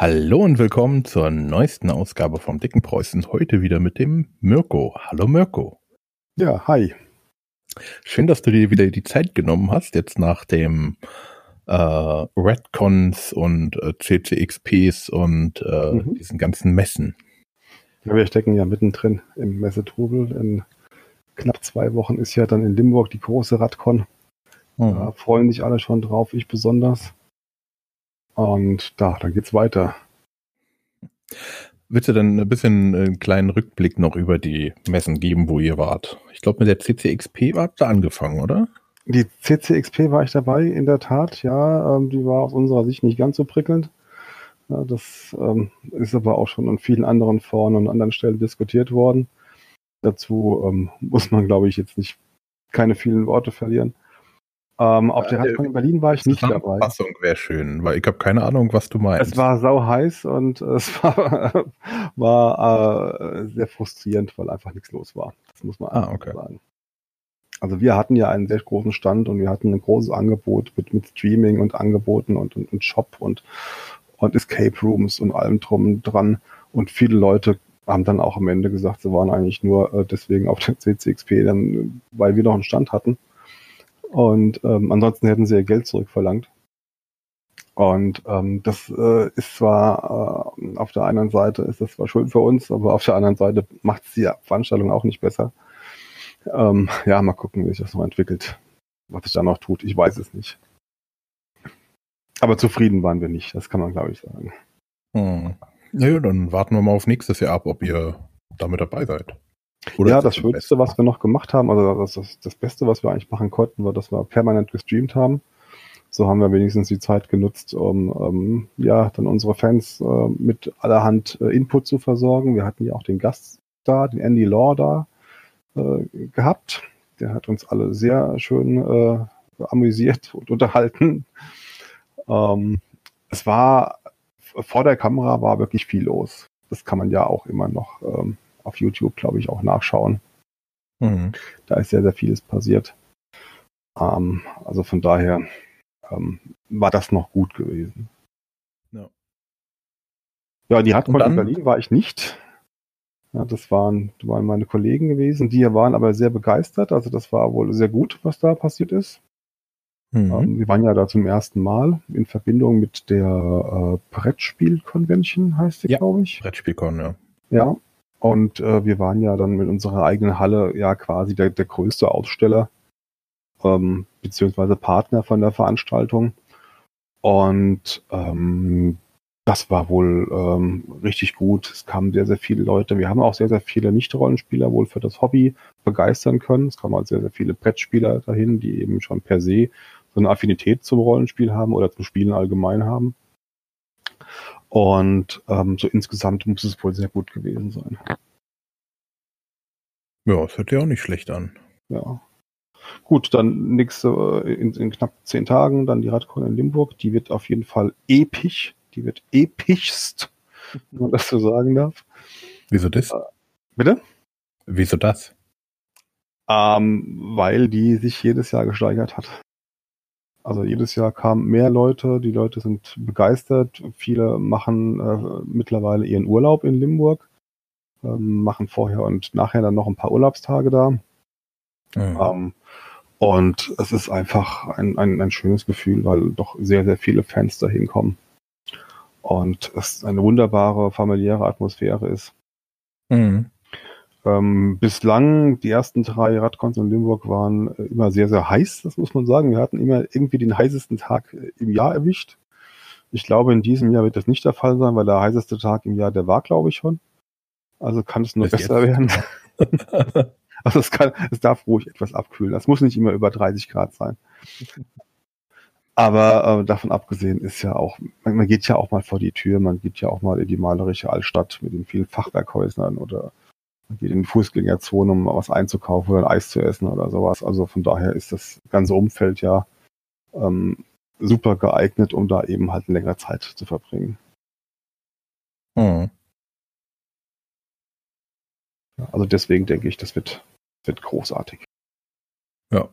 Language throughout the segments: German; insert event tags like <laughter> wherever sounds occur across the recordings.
Hallo und willkommen zur neuesten Ausgabe vom Dicken Preußen. Heute wieder mit dem Mirko. Hallo Mirko. Ja, hi. Schön, dass du dir wieder die Zeit genommen hast, jetzt nach dem äh, Redcons und äh, CCXPs und äh, mhm. diesen ganzen Messen. Ja, wir stecken ja mittendrin im Messetrubel. In knapp zwei Wochen ist ja dann in Limburg die große Radcon. Mhm. Da freuen sich alle schon drauf, ich besonders. Und da, dann geht's weiter. Willst du dann ein bisschen einen kleinen Rückblick noch über die Messen geben, wo ihr wart? Ich glaube, mit der CCXP wart ihr angefangen, oder? Die CCXP war ich dabei, in der Tat, ja. Ähm, die war aus unserer Sicht nicht ganz so prickelnd. Das ähm, ist aber auch schon an vielen anderen Foren und anderen Stellen diskutiert worden. Dazu ähm, muss man, glaube ich, jetzt nicht keine vielen Worte verlieren. Ähm, auf der Radbahn in Berlin war ich nicht dabei. Fassung wäre schön, weil ich habe keine Ahnung, was du meinst. Es war sau heiß und <laughs> es war, war äh, sehr frustrierend, weil einfach nichts los war. Das muss man ah, okay. sagen. Also wir hatten ja einen sehr großen Stand und wir hatten ein großes Angebot mit, mit Streaming und Angeboten und, und, und Shop und, und Escape Rooms und allem drum dran. Und viele Leute haben dann auch am Ende gesagt, sie waren eigentlich nur äh, deswegen auf der <laughs> CCXP, dann, weil wir noch einen Stand hatten. Und ähm, ansonsten hätten sie ihr Geld zurückverlangt. Und ähm, das äh, ist zwar äh, auf der einen Seite ist das zwar schuld für uns, aber auf der anderen Seite macht es die Veranstaltung auch nicht besser. Ähm, ja, mal gucken, wie sich das noch entwickelt. Was sich da noch tut, ich weiß es nicht. Aber zufrieden waren wir nicht, das kann man glaube ich sagen. Hm. Ja, dann warten wir mal auf nächstes Jahr ab, ob ihr damit dabei seid. Oder ja, das Schönste, was wir noch gemacht haben, also das, das, das Beste, was wir eigentlich machen konnten, war, dass wir permanent gestreamt haben. So haben wir wenigstens die Zeit genutzt, um ähm, ja dann unsere Fans äh, mit allerhand äh, Input zu versorgen. Wir hatten ja auch den Gast da, den Andy Law da äh, gehabt. Der hat uns alle sehr schön äh, amüsiert und <laughs> unterhalten. Ähm, es war vor der Kamera war wirklich viel los. Das kann man ja auch immer noch ähm, auf YouTube, glaube ich, auch nachschauen. Mhm. Da ist sehr, sehr vieles passiert. Ähm, also von daher ähm, war das noch gut gewesen. Ja, ja die Radcon in Berlin war ich nicht. Ja, das waren, waren meine Kollegen gewesen. Die waren aber sehr begeistert. Also das war wohl sehr gut, was da passiert ist. Mhm. Ähm, wir waren ja da zum ersten Mal in Verbindung mit der äh, Brettspiel-Convention, heißt sie, ja, glaube ich. Brettspielcon, ja. Ja, und äh, wir waren ja dann mit unserer eigenen Halle ja quasi der, der größte Aussteller, ähm, beziehungsweise Partner von der Veranstaltung. Und ähm, das war wohl ähm, richtig gut. Es kamen sehr, sehr viele Leute. Wir haben auch sehr, sehr viele Nicht-Rollenspieler wohl für das Hobby begeistern können. Es kamen auch sehr, sehr viele Brettspieler dahin, die eben schon per se so eine Affinität zum Rollenspiel haben oder zum Spielen allgemein haben. Und ähm, so insgesamt muss es wohl sehr gut gewesen sein. Ja, es hört ja auch nicht schlecht an. Ja. Gut, dann nächste äh, in, in knapp zehn Tagen, dann die Radcon in Limburg. Die wird auf jeden Fall episch. Die wird epischst, wenn man das so sagen darf. Wieso das? Äh, bitte? Wieso das? Ähm, weil die sich jedes Jahr gesteigert hat. Also jedes Jahr kamen mehr Leute, die Leute sind begeistert. Viele machen äh, mittlerweile ihren Urlaub in Limburg, äh, machen vorher und nachher dann noch ein paar Urlaubstage da. Mhm. Ähm, und es ist einfach ein, ein, ein schönes Gefühl, weil doch sehr, sehr viele Fans da hinkommen. Und es eine wunderbare familiäre Atmosphäre ist. Mhm. Ähm, bislang, die ersten drei Radcons in Limburg waren äh, immer sehr, sehr heiß, das muss man sagen. Wir hatten immer irgendwie den heißesten Tag äh, im Jahr erwischt. Ich glaube, in diesem Jahr wird das nicht der Fall sein, weil der heißeste Tag im Jahr, der war, glaube ich, schon. Also kann es nur Bis besser jetzt. werden. <laughs> <laughs> also es kann, es darf ruhig etwas abkühlen. Das muss nicht immer über 30 Grad sein. Aber äh, davon abgesehen ist ja auch, man, man, geht ja auch mal vor die Tür, man geht ja auch mal in die malerische Altstadt mit den vielen Fachwerkhäusern oder geht in die Fußgängerzone, um was einzukaufen oder ein Eis zu essen oder sowas. Also von daher ist das ganze Umfeld ja ähm, super geeignet, um da eben halt längere Zeit zu verbringen. Mhm. Also deswegen denke ich, das wird, wird großartig. Ja.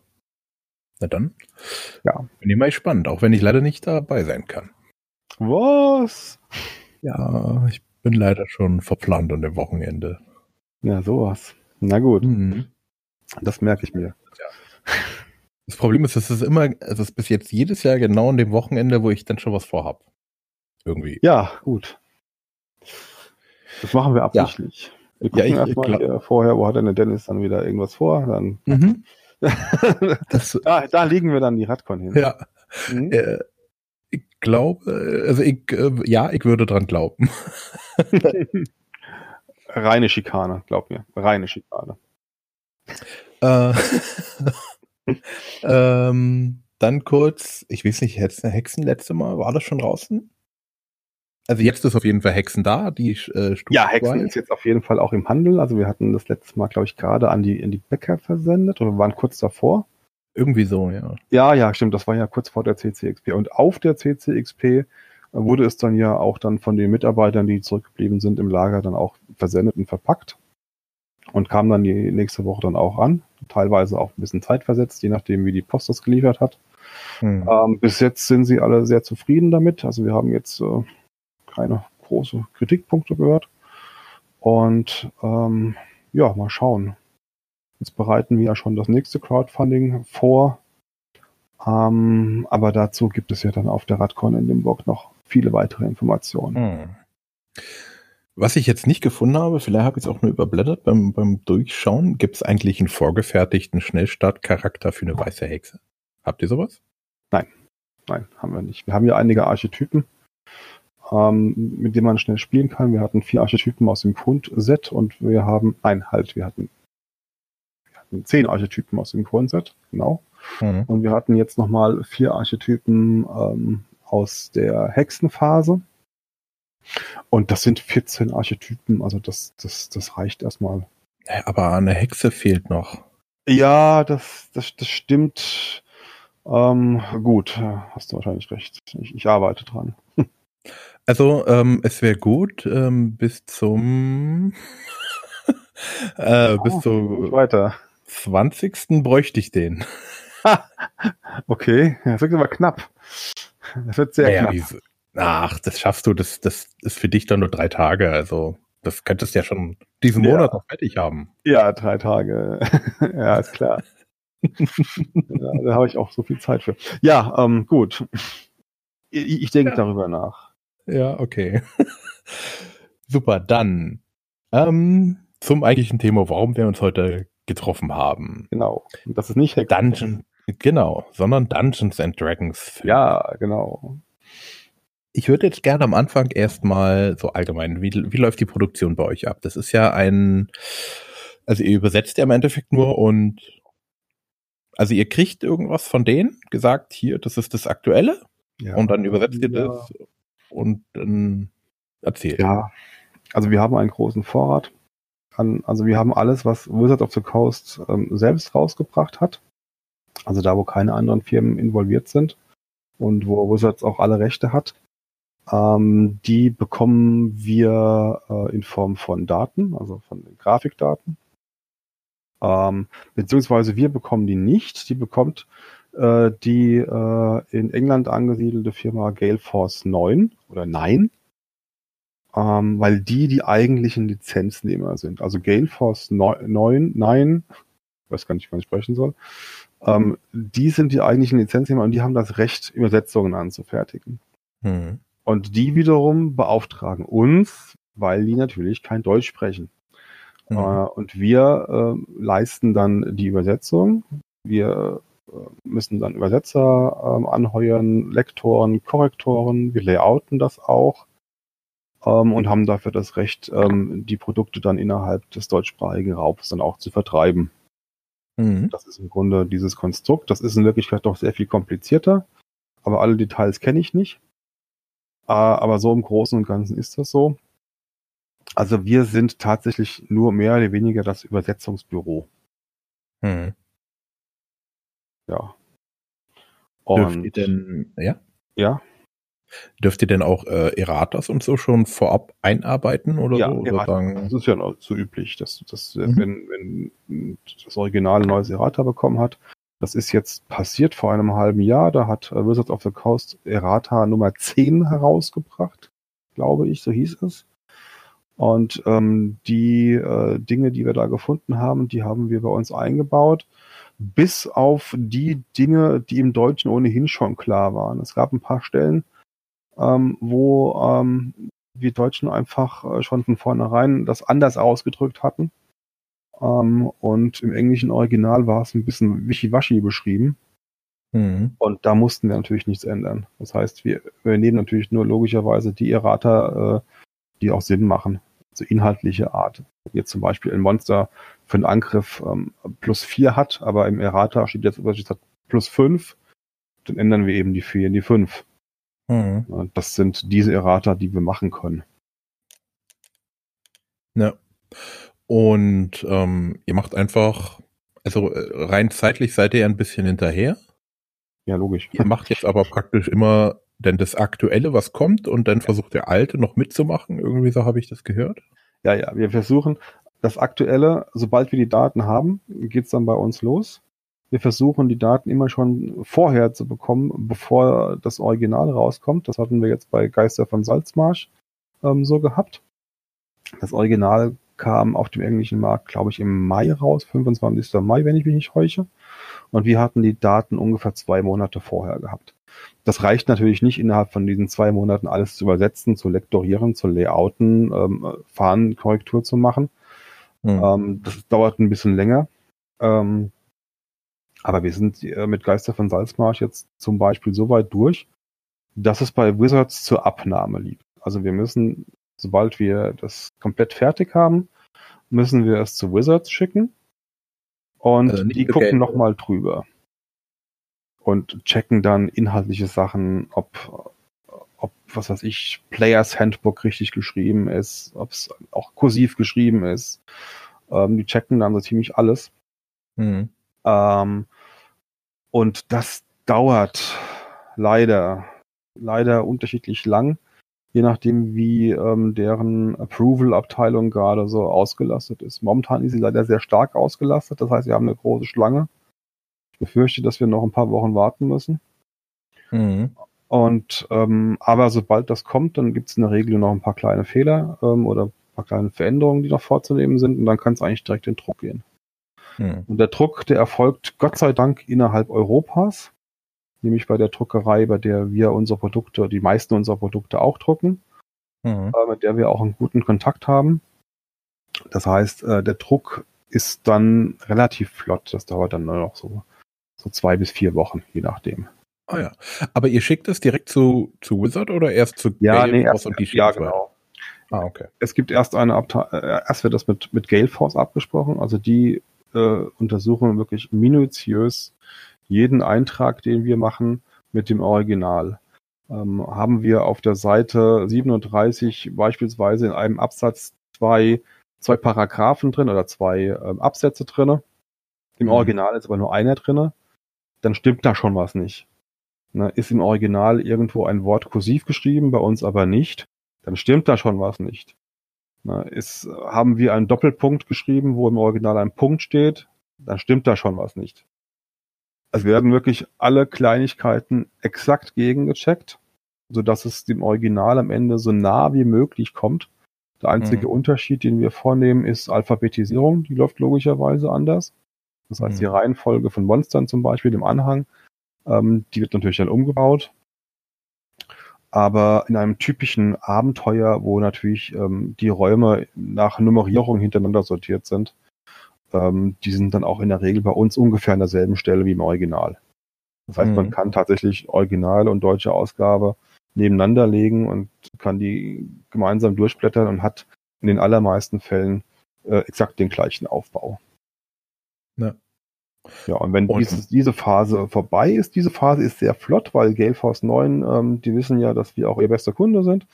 Na dann. Ja. Bin ich mal gespannt, auch wenn ich leider nicht dabei sein kann. Was? Ja, ich bin leider schon verplant an dem Wochenende. Ja, sowas. Na gut. Mhm. Das merke ich mir. Ja. Das Problem ist, es ist immer, es ist bis jetzt jedes Jahr genau an dem Wochenende, wo ich dann schon was vorhab. Irgendwie. Ja, gut. Das machen wir absichtlich. Ja. Wir gucken ja, erstmal vorher, wo hat denn der Dennis dann wieder irgendwas vor? Dann mhm. <laughs> das, da, da liegen wir dann die Radcon hin. Ja. Mhm. Äh, ich glaube, also ich, äh, ja, ich würde dran glauben. <laughs> Reine Schikane, glaub mir. Reine Schikane. Äh, <laughs> ähm, dann kurz, ich weiß nicht, Hexen letzte Mal, war das schon draußen? Also jetzt ist auf jeden Fall Hexen da, die äh, Stufe Ja, Hexen 2. ist jetzt auf jeden Fall auch im Handel. Also wir hatten das letzte Mal, glaube ich, gerade an die, in die Bäcker versendet oder wir waren kurz davor. Irgendwie so, ja. Ja, ja, stimmt. Das war ja kurz vor der CCXP. Und auf der CCXP wurde es dann ja auch dann von den Mitarbeitern, die zurückgeblieben sind im Lager, dann auch versendet und verpackt. Und kam dann die nächste Woche dann auch an. Teilweise auch ein bisschen zeitversetzt, je nachdem, wie die Post das geliefert hat. Hm. Ähm, bis jetzt sind sie alle sehr zufrieden damit. Also wir haben jetzt äh, keine große Kritikpunkte gehört. Und ähm, ja, mal schauen. Jetzt bereiten wir ja schon das nächste Crowdfunding vor. Ähm, aber dazu gibt es ja dann auf der Radcon in Limburg noch viele weitere Informationen. Hm. Was ich jetzt nicht gefunden habe, vielleicht habe ich es auch nur überblättert beim, beim Durchschauen, gibt es eigentlich einen vorgefertigten Schnellstartcharakter für eine weiße Hexe? Habt ihr sowas? Nein, nein, haben wir nicht. Wir haben ja einige Archetypen, ähm, mit denen man schnell spielen kann. Wir hatten vier Archetypen aus dem Grundset und wir haben, nein, halt, wir hatten, wir hatten zehn Archetypen aus dem Grundset, genau. Mhm. Und wir hatten jetzt nochmal vier Archetypen ähm, aus der Hexenphase. Und das sind 14 Archetypen, also das, das, das reicht erstmal. Aber eine Hexe fehlt noch. Ja, das, das, das stimmt. Ähm, gut, hast du wahrscheinlich recht. Ich, ich arbeite dran. Also, ähm, es wäre gut, ähm, bis zum <laughs> äh, oh, bis zum weiter. 20. bräuchte ich den. okay, das wird aber knapp. Das wird sehr naja, knapp. Ach, das schaffst du, das, das ist für dich dann nur drei Tage, also das könntest du ja schon diesen ja. Monat noch fertig haben. Ja, drei Tage. <laughs> ja, ist klar. <laughs> ja, da habe ich auch so viel Zeit für. Ja, ähm, gut. Ich, ich denke ja. darüber nach. Ja, okay. <laughs> Super, dann ähm, zum eigentlichen Thema, warum wir uns heute getroffen haben. Genau. Und das ist nicht Dungeon, genau, sondern Dungeons and Dragons. Ja, genau. Ich würde jetzt gerne am Anfang erstmal so allgemein, wie, wie läuft die Produktion bei euch ab? Das ist ja ein, also ihr übersetzt ja im Endeffekt nur und also ihr kriegt irgendwas von denen gesagt, hier, das ist das Aktuelle ja. und dann übersetzt ihr ja. das und dann erzähl. Ja, also wir haben einen großen Vorrat. An, also wir haben alles, was Wizard of the Coast ähm, selbst rausgebracht hat. Also da, wo keine anderen Firmen involviert sind und wo Wizards auch alle Rechte hat. Ähm, die bekommen wir äh, in Form von Daten, also von Grafikdaten. Ähm, beziehungsweise wir bekommen die nicht. Die bekommt äh, die äh, in England angesiedelte Firma Galeforce 9 oder 9, ähm, weil die die eigentlichen Lizenznehmer sind. Also Galeforce 9, 9, ich weiß gar nicht, wie man sprechen soll, ähm, die sind die eigentlichen Lizenznehmer und die haben das Recht, Übersetzungen anzufertigen. Mhm. Und die wiederum beauftragen uns, weil die natürlich kein Deutsch sprechen. Mhm. Äh, und wir äh, leisten dann die Übersetzung. Wir müssen dann Übersetzer ähm, anheuern, Lektoren, Korrektoren, wir layouten das auch ähm, und haben dafür das Recht, ähm, die Produkte dann innerhalb des deutschsprachigen Raums dann auch zu vertreiben. Mhm. Das ist im Grunde dieses Konstrukt. Das ist in Wirklichkeit doch sehr viel komplizierter, aber alle Details kenne ich nicht. Äh, aber so im Großen und Ganzen ist das so. Also wir sind tatsächlich nur mehr oder weniger das Übersetzungsbüro. Mhm. Ja. Und, Dürft ihr denn, ja? Ja. Dürft ihr denn auch äh, Erratas und so schon vorab einarbeiten oder ja, so? Oder das ist ja noch so üblich, dass, dass mhm. wenn, wenn das Original ein neues Errata bekommen hat, das ist jetzt passiert vor einem halben Jahr, da hat äh, Wizards of the Coast Errata Nummer 10 herausgebracht. glaube ich, so hieß es. Und ähm, die äh, Dinge, die wir da gefunden haben, die haben wir bei uns eingebaut, bis auf die Dinge, die im Deutschen ohnehin schon klar waren. Es gab ein paar Stellen, ähm, wo ähm, wir Deutschen einfach äh, schon von vornherein das anders ausgedrückt hatten. Ähm, und im englischen Original war es ein bisschen wischiwaschi beschrieben. Mhm. Und da mussten wir natürlich nichts ändern. Das heißt, wir, wir nehmen natürlich nur logischerweise die Errata, äh, die auch Sinn machen. Also inhaltliche Art. Jetzt zum Beispiel ein Monster für einen Angriff ähm, plus vier hat, aber im Errata steht jetzt hat plus fünf, dann ändern wir eben die vier in die fünf. Mhm. Das sind diese Errata, die wir machen können. Ja. Und ähm, ihr macht einfach, also äh, rein zeitlich seid ihr ein bisschen hinterher. Ja, logisch. Ihr macht jetzt aber praktisch immer denn das Aktuelle, was kommt, und dann versucht der Alte noch mitzumachen. Irgendwie so habe ich das gehört. Ja, ja, wir versuchen das Aktuelle, sobald wir die Daten haben, geht's dann bei uns los. Wir versuchen die Daten immer schon vorher zu bekommen, bevor das Original rauskommt. Das hatten wir jetzt bei Geister von Salzmarsch ähm, so gehabt. Das Original kam auf dem englischen Markt, glaube ich, im Mai raus, 25. Mai, wenn ich mich nicht heuche. Und wir hatten die Daten ungefähr zwei Monate vorher gehabt. Das reicht natürlich nicht innerhalb von diesen zwei Monaten alles zu übersetzen, zu lektorieren, zu layouten, ähm, Fahnenkorrektur zu machen. Mhm. Ähm, das dauert ein bisschen länger. Ähm, aber wir sind äh, mit Geister von Salzmarsch jetzt zum Beispiel so weit durch, dass es bei Wizards zur Abnahme liegt. Also wir müssen, sobald wir das komplett fertig haben, müssen wir es zu Wizards schicken und also die gucken nochmal drüber und checken dann inhaltliche Sachen, ob, ob, was weiß ich, Players Handbook richtig geschrieben ist, ob es auch kursiv geschrieben ist. Ähm, die checken dann so ziemlich alles. Mhm. Ähm, und das dauert leider, leider unterschiedlich lang, je nachdem, wie ähm, deren Approval-Abteilung gerade so ausgelastet ist. Momentan ist sie leider sehr stark ausgelastet, das heißt, wir haben eine große Schlange befürchte, dass wir noch ein paar Wochen warten müssen. Mhm. Und ähm, aber sobald das kommt, dann gibt es in der Regel noch ein paar kleine Fehler ähm, oder ein paar kleine Veränderungen, die noch vorzunehmen sind, und dann kann es eigentlich direkt in den Druck gehen. Mhm. Und der Druck, der erfolgt Gott sei Dank innerhalb Europas, nämlich bei der Druckerei, bei der wir unsere Produkte, die meisten unserer Produkte auch drucken, mhm. äh, mit der wir auch einen guten Kontakt haben. Das heißt, äh, der Druck ist dann relativ flott. Das dauert dann nur noch so so zwei bis vier Wochen, je nachdem. Ah ja. Aber ihr schickt es direkt zu, zu Wizard oder erst zu ja, Gale nee, erst, und die Ja, genau. Ah, okay. Es gibt erst eine Abteilung, äh, erst wird das mit, mit Gale Force abgesprochen, also die äh, untersuchen wirklich minutiös jeden Eintrag, den wir machen, mit dem Original. Ähm, haben wir auf der Seite 37 beispielsweise in einem Absatz zwei, zwei Paragraphen drin oder zwei ähm, Absätze drinne. Im mhm. Original ist aber nur einer drinne dann stimmt da schon was nicht. Ne, ist im Original irgendwo ein Wort kursiv geschrieben, bei uns aber nicht, dann stimmt da schon was nicht. Ne, ist, haben wir einen Doppelpunkt geschrieben, wo im Original ein Punkt steht, dann stimmt da schon was nicht. Es werden wirklich alle Kleinigkeiten exakt gegengecheckt, sodass es dem Original am Ende so nah wie möglich kommt. Der einzige mhm. Unterschied, den wir vornehmen, ist Alphabetisierung. Die läuft logischerweise anders. Das heißt, mhm. die Reihenfolge von Monstern zum Beispiel im Anhang, ähm, die wird natürlich dann umgebaut. Aber in einem typischen Abenteuer, wo natürlich ähm, die Räume nach Nummerierung hintereinander sortiert sind, ähm, die sind dann auch in der Regel bei uns ungefähr an derselben Stelle wie im Original. Das heißt, mhm. man kann tatsächlich Original und deutsche Ausgabe nebeneinander legen und kann die gemeinsam durchblättern und hat in den allermeisten Fällen äh, exakt den gleichen Aufbau. Ja. Ja, und wenn und, dieses, diese Phase vorbei ist, diese Phase ist sehr flott, weil Gale Force 9, ähm, die wissen ja, dass wir auch ihr bester Kunde sind,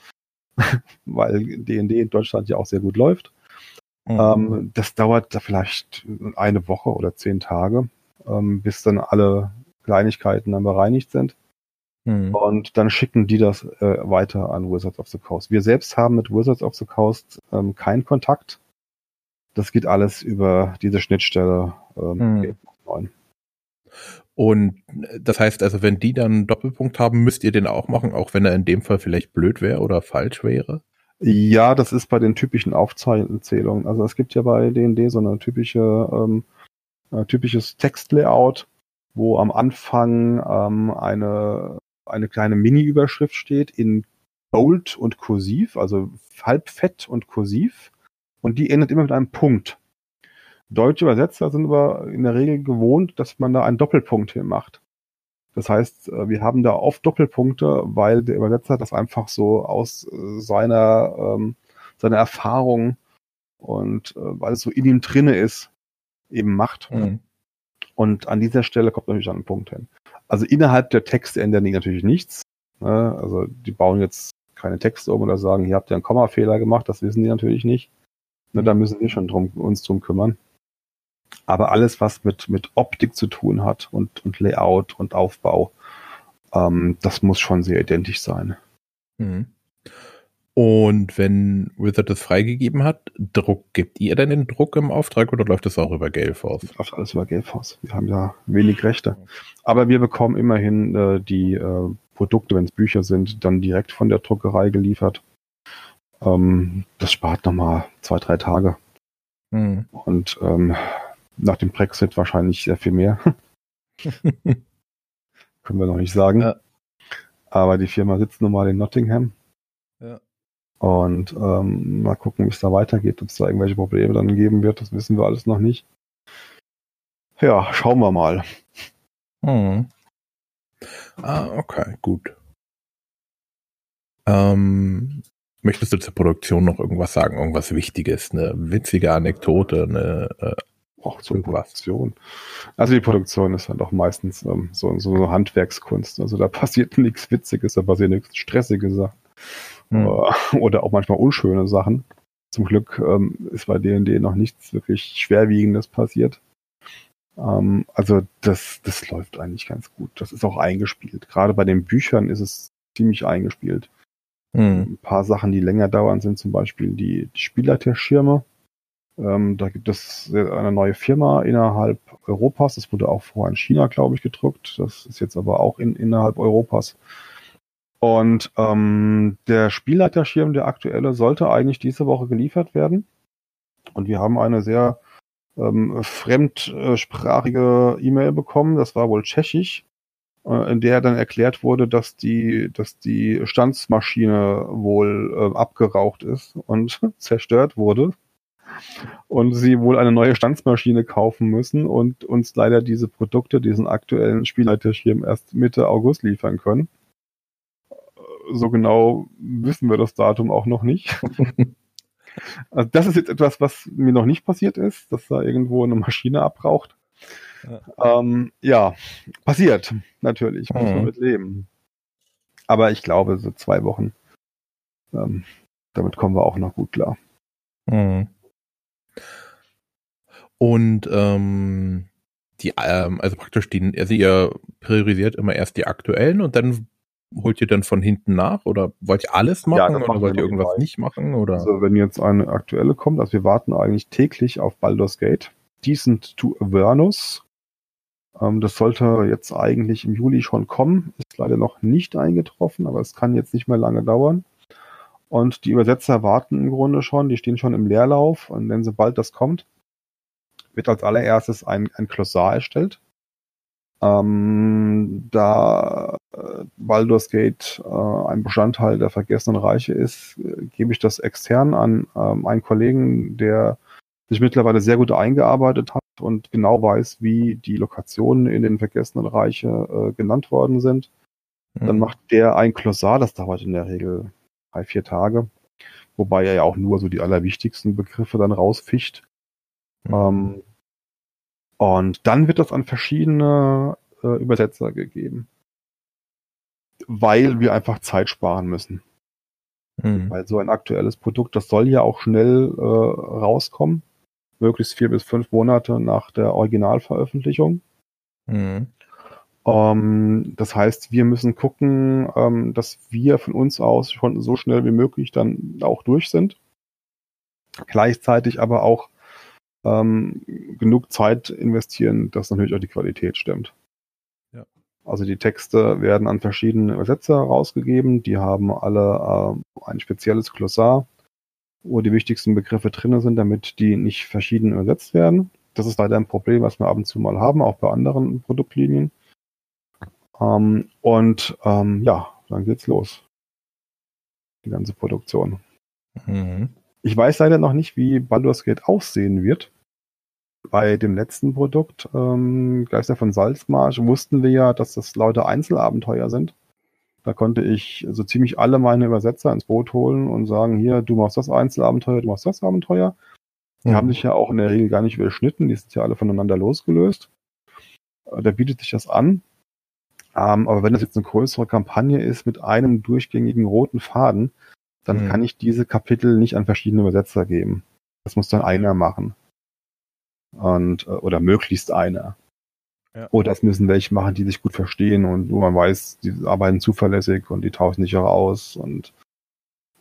<laughs> weil D&D in Deutschland ja auch sehr gut läuft. Mhm. Ähm, das dauert da vielleicht eine Woche oder zehn Tage, ähm, bis dann alle Kleinigkeiten dann bereinigt sind. Mhm. Und dann schicken die das äh, weiter an Wizards of the Coast. Wir selbst haben mit Wizards of the Coast ähm, keinen Kontakt. Das geht alles über diese Schnittstelle ähm, mhm. Und das heißt also, wenn die dann einen Doppelpunkt haben, müsst ihr den auch machen, auch wenn er in dem Fall vielleicht blöd wäre oder falsch wäre? Ja, das ist bei den typischen Aufzählungen. Also es gibt ja bei D&D so eine typische, ähm, äh, typisches Textlayout, wo am Anfang ähm, eine, eine kleine Mini-Überschrift steht in Bold und Kursiv, also halbfett und kursiv. Und die endet immer mit einem Punkt. Deutsche Übersetzer sind aber in der Regel gewohnt, dass man da einen Doppelpunkt hin macht. Das heißt, äh, wir haben da oft Doppelpunkte, weil der Übersetzer das einfach so aus äh, seiner, ähm, seiner Erfahrung und äh, weil es so in ihm drinne ist, eben macht. Mhm. Und an dieser Stelle kommt natürlich dann ein Punkt hin. Also innerhalb der Texte ändern die natürlich nichts. Ne? Also die bauen jetzt keine Texte um oder sagen, hier habt ihr einen Kommafehler gemacht, das wissen die natürlich nicht. Ne, da müssen wir schon drum, uns drum kümmern. Aber alles, was mit, mit Optik zu tun hat und, und Layout und Aufbau, ähm, das muss schon sehr identisch sein. Mhm. Und wenn Wizard das freigegeben hat, Druck, gibt ihr denn den Druck im Auftrag oder läuft das auch über Galeforce? Das läuft alles über Galeforce. Wir haben ja wenig Rechte. Aber wir bekommen immerhin äh, die äh, Produkte, wenn es Bücher sind, dann direkt von der Druckerei geliefert. Ähm, das spart nochmal zwei, drei Tage. Mhm. Und ähm, nach dem Brexit wahrscheinlich sehr viel mehr. <laughs> Können wir noch nicht sagen. Ja. Aber die Firma sitzt nun mal in Nottingham. Ja. Und ähm, mal gucken, wie es da weitergeht, ob es da irgendwelche Probleme dann geben wird. Das wissen wir alles noch nicht. Ja, schauen wir mal. Hm. Ah, okay, gut. Ähm, möchtest du zur Produktion noch irgendwas sagen? Irgendwas Wichtiges? Eine witzige Anekdote? Eine äh, auch zur Produktion. Also die Produktion ist dann doch meistens ähm, so, so eine Handwerkskunst. Also da <laughs> passiert nichts Witziges, da passieren nichts stressige Sachen. Hm. Oder auch manchmal unschöne Sachen. Zum Glück ähm, ist bei D&D noch nichts wirklich Schwerwiegendes passiert. Ähm, also das, das läuft eigentlich ganz gut. Das ist auch eingespielt. Gerade bei den Büchern ist es ziemlich eingespielt. Hm. Ein paar Sachen, die länger dauern, sind zum Beispiel die, die Spielertierschirme. Ähm, da gibt es eine neue Firma innerhalb Europas. Das wurde auch vorher in China, glaube ich, gedruckt. Das ist jetzt aber auch in, innerhalb Europas. Und ähm, der Spielleiterschirm, der aktuelle, sollte eigentlich diese Woche geliefert werden. Und wir haben eine sehr ähm, fremdsprachige E-Mail bekommen. Das war wohl tschechisch, äh, in der dann erklärt wurde, dass die, dass die Stanzmaschine wohl äh, abgeraucht ist und <laughs> zerstört wurde und sie wohl eine neue Stanzmaschine kaufen müssen und uns leider diese Produkte, diesen aktuellen Spielleiterschirm erst Mitte August liefern können. So genau wissen wir das Datum auch noch nicht. <laughs> also das ist jetzt etwas, was mir noch nicht passiert ist, dass da irgendwo eine Maschine abbraucht. Ja, ähm, ja passiert natürlich, muss mhm. man mit leben. Aber ich glaube, so zwei Wochen, ähm, damit kommen wir auch noch gut klar. Mhm. Und ähm, die, ähm, also praktisch die, also ihr priorisiert immer erst die aktuellen und dann holt ihr dann von hinten nach oder wollt ihr alles machen ja, oder wollt ihr irgendwas dabei. nicht machen? Oder? Also wenn jetzt eine aktuelle kommt, also wir warten eigentlich täglich auf Baldur's Gate. Decent to Avernus. Ähm, das sollte jetzt eigentlich im Juli schon kommen. Ist leider noch nicht eingetroffen, aber es kann jetzt nicht mehr lange dauern. Und die Übersetzer warten im Grunde schon, die stehen schon im Leerlauf und wenn sobald das kommt, wird als allererstes ein, ein Glossar erstellt. Ähm, da äh, Baldur's Gate äh, ein Bestandteil der Vergessenen Reiche ist, äh, gebe ich das extern an ähm, einen Kollegen, der sich mittlerweile sehr gut eingearbeitet hat und genau weiß, wie die Lokationen in den Vergessenen Reiche äh, genannt worden sind. Mhm. Dann macht der ein Glossar, das dauert in der Regel drei, vier Tage, wobei er ja auch nur so die allerwichtigsten Begriffe dann rausficht. Mhm. Ähm, und dann wird das an verschiedene äh, Übersetzer gegeben. Weil wir einfach Zeit sparen müssen. Mhm. Weil so ein aktuelles Produkt, das soll ja auch schnell äh, rauskommen. Möglichst vier bis fünf Monate nach der Originalveröffentlichung. Mhm. Ähm, das heißt, wir müssen gucken, ähm, dass wir von uns aus schon so schnell wie möglich dann auch durch sind. Gleichzeitig aber auch ähm, genug Zeit investieren, dass natürlich auch die Qualität stimmt. Also die Texte werden an verschiedene Übersetzer rausgegeben. Die haben alle äh, ein spezielles Glossar, wo die wichtigsten Begriffe drin sind, damit die nicht verschieden übersetzt werden. Das ist leider ein Problem, was wir ab und zu mal haben, auch bei anderen Produktlinien. Ähm, und ähm, ja, dann geht's los. Die ganze Produktion. Mhm. Ich weiß leider noch nicht, wie Baldur's Gate aussehen wird. Bei dem letzten Produkt, ähm, Geister von Salzmarsch, wussten wir ja, dass das lauter Einzelabenteuer sind. Da konnte ich so ziemlich alle meine Übersetzer ins Boot holen und sagen, hier, du machst das Einzelabenteuer, du machst das Abenteuer. Die mhm. haben sich ja auch in der Regel gar nicht überschnitten, die sind ja alle voneinander losgelöst. Äh, da bietet sich das an. Ähm, aber wenn das jetzt eine größere Kampagne ist mit einem durchgängigen roten Faden, dann mhm. kann ich diese Kapitel nicht an verschiedene Übersetzer geben. Das muss dann einer machen. Und, äh, oder möglichst einer. Ja. Oder es müssen welche machen, die sich gut verstehen und wo man weiß, die arbeiten zuverlässig und die tauschen sich auch aus. Und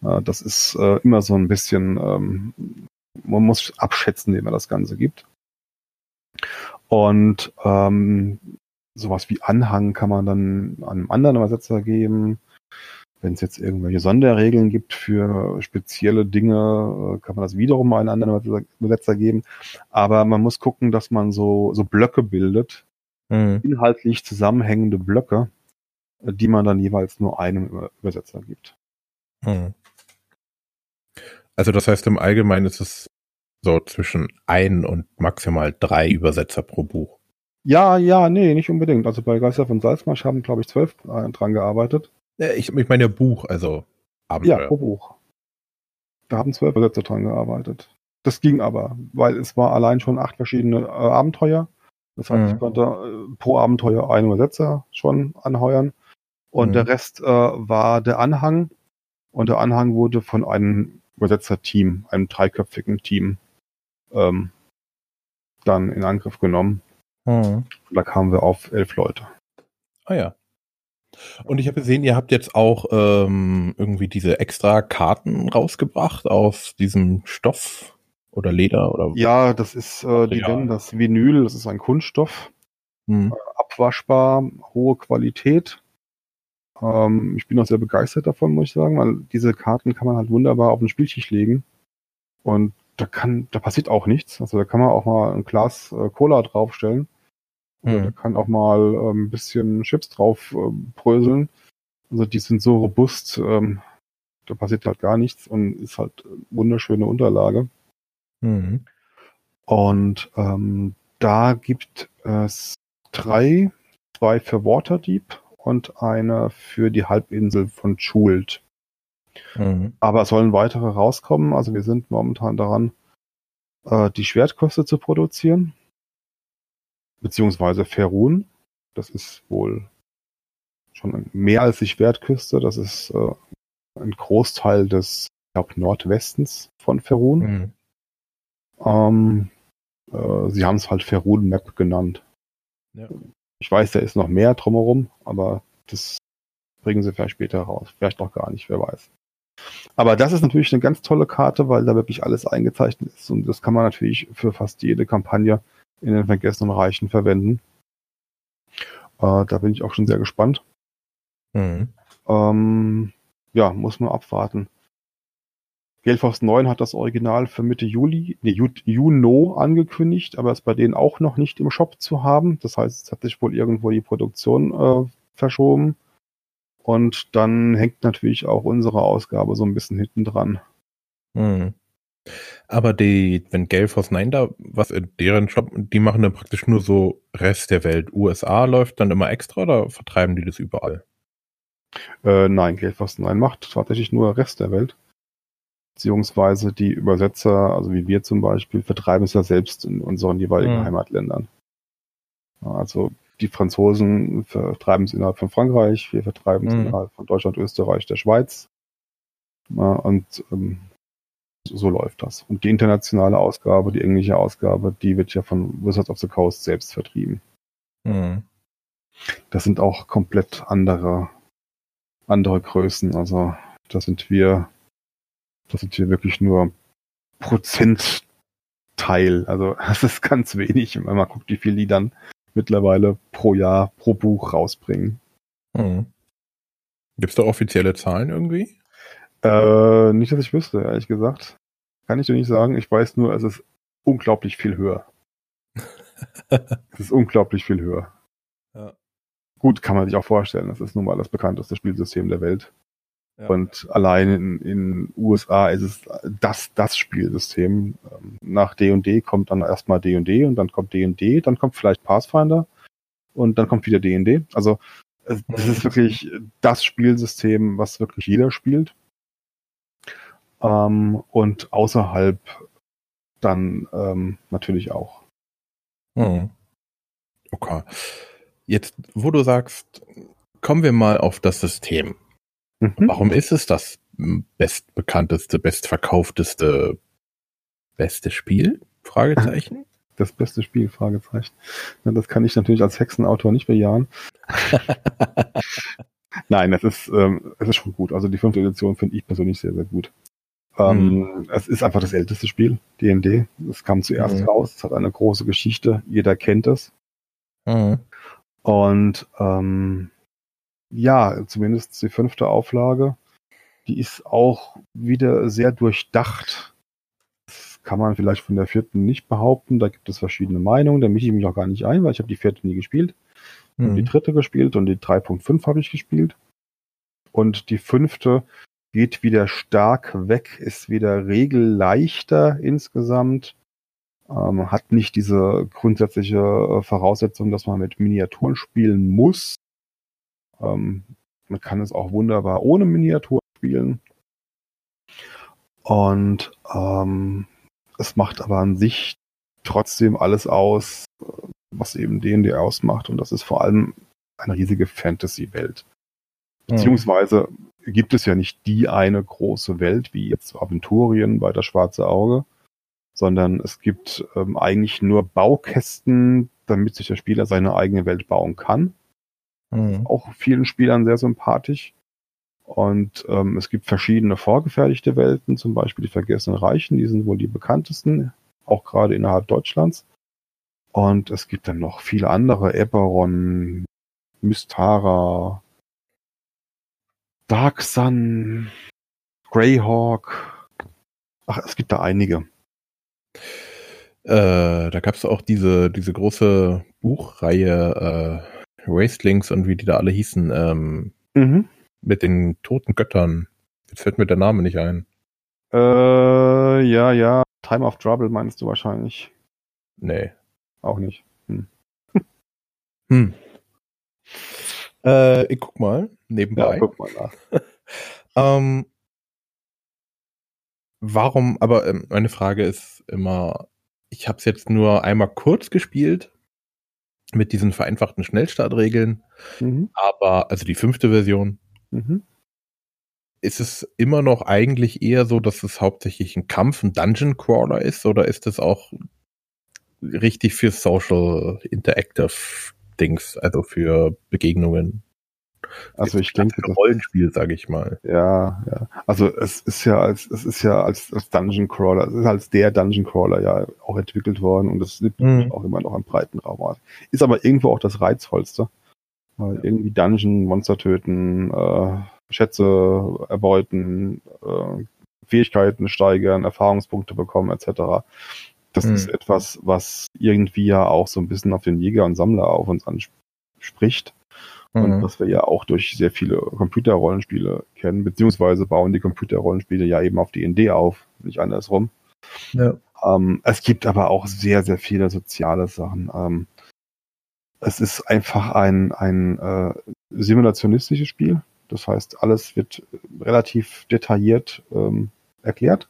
äh, das ist äh, immer so ein bisschen, ähm, man muss abschätzen, wie man das Ganze gibt. Und ähm, sowas wie Anhang kann man dann an einem anderen Übersetzer geben. Wenn es jetzt irgendwelche Sonderregeln gibt für spezielle Dinge, äh, kann man das wiederum einen anderen Übersetzer geben. Aber man muss gucken, dass man so, so Blöcke bildet, mhm. inhaltlich zusammenhängende Blöcke, äh, die man dann jeweils nur einem Übersetzer gibt. Mhm. Also das heißt, im Allgemeinen ist es so zwischen ein und maximal drei Übersetzer pro Buch. Ja, ja, nee, nicht unbedingt. Also bei Geister von Salzmarsch haben, glaube ich, zwölf äh, dran gearbeitet. Ich, ich meine Buch, also Abenteuer. Ja, pro Buch. Da haben zwölf Übersetzer dran gearbeitet. Das ging aber, weil es war allein schon acht verschiedene äh, Abenteuer. Das heißt, mhm. ich konnte äh, pro Abenteuer einen Übersetzer schon anheuern. Und mhm. der Rest äh, war der Anhang. Und der Anhang wurde von einem Übersetzerteam, einem dreiköpfigen Team, ähm, dann in Angriff genommen. Mhm. Da kamen wir auf elf Leute. Ah ja. Und ich habe gesehen, ihr habt jetzt auch ähm, irgendwie diese extra Karten rausgebracht aus diesem Stoff oder Leder oder Ja, das ist, äh, die nennen das Vinyl, das ist ein Kunststoff. Hm. Äh, abwaschbar, hohe Qualität. Ähm, ich bin auch sehr begeistert davon, muss ich sagen, weil diese Karten kann man halt wunderbar auf den Spieltisch legen. Und da kann, da passiert auch nichts. Also da kann man auch mal ein Glas äh, Cola draufstellen Mhm. Da kann auch mal ähm, ein bisschen Chips drauf äh, bröseln. Also die sind so robust, ähm, da passiert halt gar nichts und ist halt wunderschöne Unterlage. Mhm. Und ähm, da gibt es drei, zwei für Waterdeep und eine für die Halbinsel von Schult. Mhm. Aber es sollen weitere rauskommen. Also wir sind momentan daran, äh, die Schwertkoste zu produzieren beziehungsweise Ferun. Das ist wohl schon mehr als die Schwertküste. Das ist äh, ein Großteil des, ich glaube, Nordwestens von Ferun. Mhm. Ähm, äh, sie haben es halt Ferun Map genannt. Ja. Ich weiß, da ist noch mehr drumherum, aber das bringen sie vielleicht später raus. Vielleicht noch gar nicht, wer weiß. Aber das ist natürlich eine ganz tolle Karte, weil da wirklich alles eingezeichnet ist und das kann man natürlich für fast jede Kampagne in den vergessenen Reichen verwenden. Äh, da bin ich auch schon sehr gespannt. Mhm. Ähm, ja, muss man abwarten. Gelfos 9 hat das Original für Mitte Juli, nee, Juno angekündigt, aber ist bei denen auch noch nicht im Shop zu haben. Das heißt, es hat sich wohl irgendwo die Produktion äh, verschoben. Und dann hängt natürlich auch unsere Ausgabe so ein bisschen hinten dran. Mhm. Aber die, wenn Galeforce 9 da was in deren Shop, die machen dann praktisch nur so Rest der Welt. USA läuft dann immer extra oder vertreiben die das überall? Äh, nein, Galeforce 9 macht tatsächlich nur Rest der Welt. Beziehungsweise die Übersetzer, also wie wir zum Beispiel, vertreiben es ja selbst in unseren jeweiligen mhm. Heimatländern. Also die Franzosen vertreiben es innerhalb von Frankreich, wir vertreiben es mhm. innerhalb von Deutschland, Österreich, der Schweiz. Und ähm, so läuft das. Und die internationale Ausgabe, die englische Ausgabe, die wird ja von Wizards of the Coast selbst vertrieben. Mhm. Das sind auch komplett andere, andere Größen. Also da sind wir, da sind wir wirklich nur Prozentteil. Also <laughs> das ist ganz wenig, wenn man guckt, wie viel die dann mittlerweile pro Jahr, pro Buch rausbringen. Mhm. Gibt es da offizielle Zahlen irgendwie? Äh, nicht, dass ich wüsste, ehrlich gesagt. Kann ich dir nicht sagen. Ich weiß nur, es ist unglaublich viel höher. <laughs> es ist unglaublich viel höher. Ja. Gut, kann man sich auch vorstellen. Das ist nun mal das bekannteste Spielsystem der Welt. Ja. Und allein in, in USA ist es das, das Spielsystem. Ähm, nach D&D kommt dann erstmal D&D und dann kommt D&D, dann kommt vielleicht Pathfinder und dann kommt wieder D&D. Also es ist <laughs> wirklich das Spielsystem, was wirklich jeder spielt. Ähm, und außerhalb dann ähm, natürlich auch. Hm. Okay. Jetzt, wo du sagst, kommen wir mal auf das System. Mhm. Warum ist es das bestbekannteste, bestverkaufteste, beste Spiel? Fragezeichen. <laughs> Das beste Spiel, Fragezeichen. Das kann ich natürlich als Hexenautor nicht bejahen. <laughs> Nein, es ist, ähm, es ist schon gut. Also die fünfte Edition finde ich persönlich sehr, sehr gut. Ähm, mhm. Es ist einfach das älteste Spiel, D&D. Es kam zuerst mhm. raus, es hat eine große Geschichte, jeder kennt es. Mhm. Und ähm, ja, zumindest die fünfte Auflage, die ist auch wieder sehr durchdacht. Das kann man vielleicht von der vierten nicht behaupten. Da gibt es verschiedene Meinungen. Da mische ich mich auch gar nicht ein, weil ich habe die vierte nie gespielt. Mhm. Die dritte gespielt und die 3.5 habe ich gespielt. Und die fünfte geht wieder stark weg, ist wieder regelleichter insgesamt. Ähm, hat nicht diese grundsätzliche äh, Voraussetzung, dass man mit Miniaturen spielen muss. Ähm, man kann es auch wunderbar ohne Miniatur spielen. Und ähm, es macht aber an sich trotzdem alles aus, was eben D&D ausmacht. Und das ist vor allem eine riesige Fantasy-Welt. Mhm. Beziehungsweise gibt es ja nicht die eine große Welt, wie jetzt Aventurien bei der Schwarze Auge, sondern es gibt ähm, eigentlich nur Baukästen, damit sich der Spieler seine eigene Welt bauen kann. Mhm. Auch vielen Spielern sehr sympathisch. Und ähm, es gibt verschiedene vorgefertigte Welten, zum Beispiel die Vergessenen Reichen, die sind wohl die bekanntesten, auch gerade innerhalb Deutschlands. Und es gibt dann noch viele andere, Eberron, Mystara, Dark Sun, Greyhawk. Ach, es gibt da einige. Äh, da gab es auch diese, diese große Buchreihe äh, Wastelings und wie die da alle hießen, ähm, mhm. mit den toten Göttern. Jetzt fällt mir der Name nicht ein. Äh, ja, ja. Time of Trouble meinst du wahrscheinlich. Nee. Auch nicht. Hm. hm. Äh, ich guck mal, nebenbei. Ja, guck mal nach. <laughs> ähm, warum, aber ähm, meine Frage ist immer, ich habe es jetzt nur einmal kurz gespielt mit diesen vereinfachten Schnellstartregeln. Mhm. Aber, also die fünfte Version, mhm. ist es immer noch eigentlich eher so, dass es hauptsächlich ein Kampf, ein Dungeon Crawler ist, oder ist es auch richtig für Social Interactive Dings, also für Begegnungen? Also ich denke, das Rollenspiel, sage ich mal. Ja, ja. Also es ist ja als es ist ja als, als Dungeon Crawler, es ist als der Dungeon Crawler ja auch entwickelt worden und es nimmt mhm. auch immer noch einen breiten Raum Ist aber irgendwo auch das reizvollste, weil irgendwie Dungeon, Monster töten, äh, Schätze erbeuten, äh, Fähigkeiten steigern, Erfahrungspunkte bekommen etc. Das mhm. ist etwas, was irgendwie ja auch so ein bisschen auf den Jäger und Sammler auf uns anspricht. Und mhm. was wir ja auch durch sehr viele Computerrollenspiele kennen, beziehungsweise bauen die Computerrollenspiele ja eben auf D&D auf, nicht andersrum. Ja. Ähm, es gibt aber auch sehr, sehr viele soziale Sachen. Ähm, es ist einfach ein, ein äh, simulationistisches Spiel. Das heißt, alles wird relativ detailliert ähm, erklärt.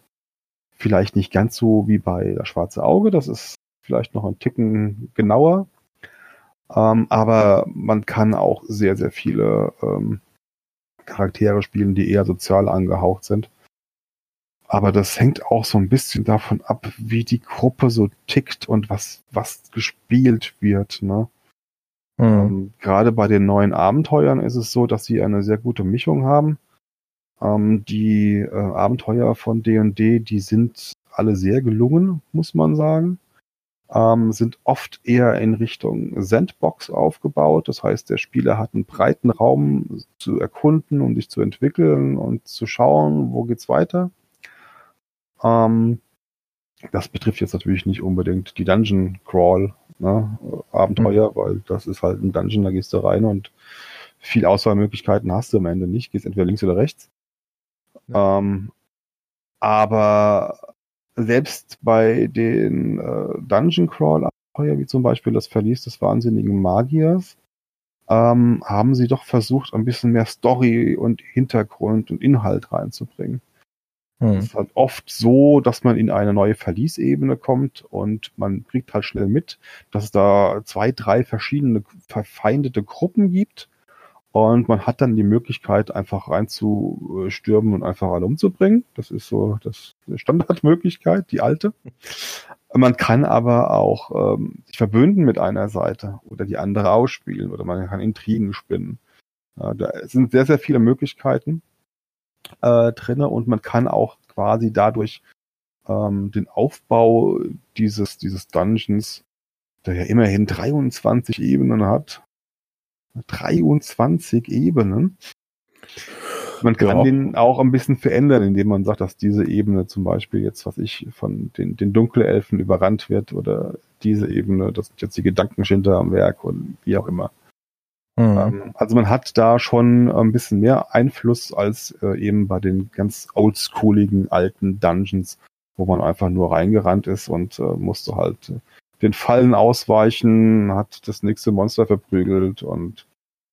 Vielleicht nicht ganz so wie bei das Schwarze Auge. Das ist vielleicht noch ein Ticken genauer. Ähm, aber man kann auch sehr, sehr viele ähm, Charaktere spielen, die eher sozial angehaucht sind. Aber das hängt auch so ein bisschen davon ab, wie die Gruppe so tickt und was, was gespielt wird. Ne? Mhm. Ähm, gerade bei den neuen Abenteuern ist es so, dass sie eine sehr gute Mischung haben. Ähm, die äh, Abenteuer von D&D, die sind alle sehr gelungen, muss man sagen. ähm, sind oft eher in Richtung Sandbox aufgebaut. Das heißt, der Spieler hat einen breiten Raum zu erkunden und sich zu entwickeln und zu schauen, wo geht's weiter. Ähm, das betrifft jetzt natürlich nicht unbedingt die Dungeon Crawl ne, Abenteuer, mhm. weil das ist halt ein Dungeon, da gehst du rein und viel Auswahlmöglichkeiten hast du am Ende nicht. Gehst entweder links oder rechts. Ja. Ähm, aber selbst bei den äh, Dungeon Crawl Abenteuer, wie zum Beispiel das Verlies des wahnsinnigen Magiers, ähm, haben sie doch versucht, ein bisschen mehr Story und Hintergrund und Inhalt reinzubringen. Hm. Es ist halt oft so, dass man in eine neue Verliesebene kommt und man kriegt halt schnell mit, dass es da zwei, drei verschiedene verfeindete Gruppen gibt und man hat dann die Möglichkeit, einfach reinzustürmen und einfach alle umzubringen. Das ist so das Standardmöglichkeit, die alte. Man kann aber auch ähm, sich verbünden mit einer Seite oder die andere ausspielen oder man kann Intrigen spinnen. Ja, da sind sehr, sehr viele Möglichkeiten äh, drinne und man kann auch quasi dadurch ähm, den Aufbau dieses, dieses Dungeons, der ja immerhin 23 Ebenen hat, 23 Ebenen. Man kann ja. den auch ein bisschen verändern, indem man sagt, dass diese Ebene zum Beispiel jetzt, was ich von den, den Dunkelelfen überrannt wird oder diese Ebene, das sind jetzt die Gedankenschinder am Werk und wie auch immer. Mhm. Ähm, also man hat da schon ein bisschen mehr Einfluss als äh, eben bei den ganz oldschooligen alten Dungeons, wo man einfach nur reingerannt ist und äh, musste halt äh, den Fallen ausweichen, hat das nächste Monster verprügelt und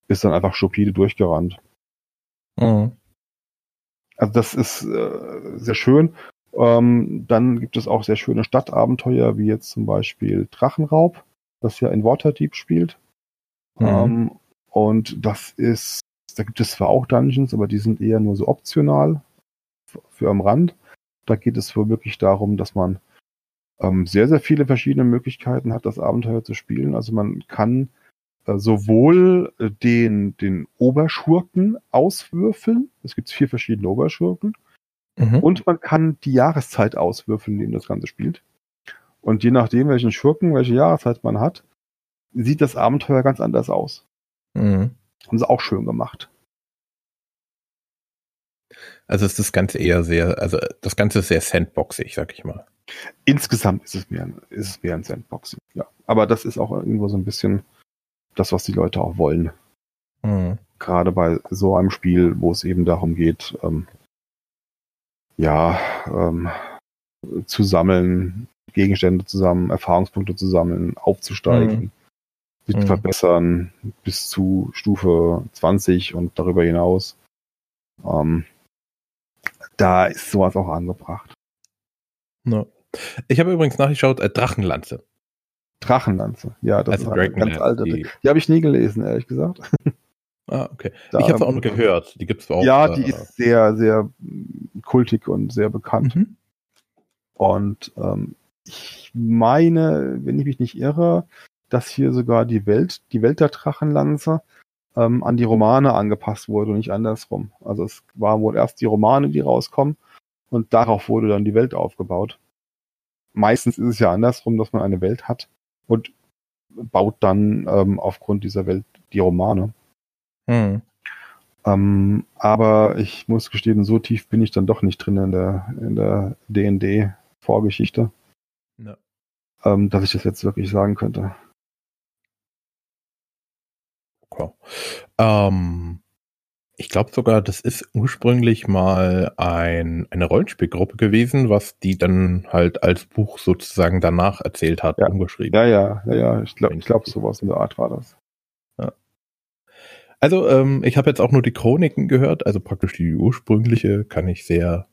ist dann einfach stupide durchgerannt. Mhm. Also das ist äh, sehr schön. Ähm, dann gibt es auch sehr schöne Stadtabenteuer, wie jetzt zum Beispiel Drachenraub, das ja in Waterdeep spielt. Mhm. Ähm, und das ist, da gibt es zwar auch Dungeons, aber die sind eher nur so optional für am Rand. Da geht es wohl wirklich darum, dass man ähm, sehr, sehr viele verschiedene Möglichkeiten hat, das Abenteuer zu spielen. Also man kann äh, sowohl äh, den, den Oberschurken auswürfeln. Es gibt vier verschiedene Oberschurken. Mhm. Und man kann die Jahreszeit auswürfeln, in dem das Ganze spielt. Und je nachdem, welchen Schurken, welche Jahreszeit man hat, sieht das Abenteuer ganz anders aus. Mhm. Haben sie auch schön gemacht. Also ist das Ganze eher sehr, also das Ganze ist sehr sandboxig, sag ich mal. Insgesamt ist es mehr, ist es mehr ein Sandboxing, ja. Aber das ist auch irgendwo so ein bisschen das, was die Leute auch wollen. Mhm. Gerade bei so einem Spiel, wo es eben darum geht, ähm, ja, ähm, zu sammeln, Gegenstände zusammen, Erfahrungspunkte zu sammeln, aufzusteigen, mhm sich mhm. verbessern bis zu Stufe 20 und darüber hinaus. Ähm, da ist sowas auch angebracht. No. Ich habe übrigens nachgeschaut, äh, Drachenlanze. Drachenlanze, ja, das also ist eine ganz alte. Die, die habe ich nie gelesen, ehrlich gesagt. <laughs> Ah, okay. Da, ich habe es auch nur gehört. Die gibt es auch. Ja, die äh, ist sehr, sehr kultig und sehr bekannt. Mhm. Und ähm, ich meine, wenn ich mich nicht irre, dass hier sogar die Welt, die Welt der Drachenlanze ähm, an die Romane angepasst wurde und nicht andersrum. Also es waren wohl erst die Romane, die rauskommen und darauf wurde dann die Welt aufgebaut. Meistens ist es ja andersrum, dass man eine Welt hat und baut dann ähm, aufgrund dieser Welt die Romane. Hm. Ähm, aber ich muss gestehen, so tief bin ich dann doch nicht drin in der in der D&D Vorgeschichte, ja. ähm, dass ich das jetzt wirklich sagen könnte. Joker. Ähm, ich glaube sogar, das ist ursprünglich mal ein, eine Rollenspielgruppe gewesen, was die dann halt als Buch sozusagen danach erzählt hat, ja. umgeschrieben. Ja, ja, ja, ja. Ich glaube, ich glaub, sowas in der Art war das. Ja. Also, ähm, ich habe jetzt auch nur die Chroniken gehört, also praktisch die ursprüngliche kann ich sehr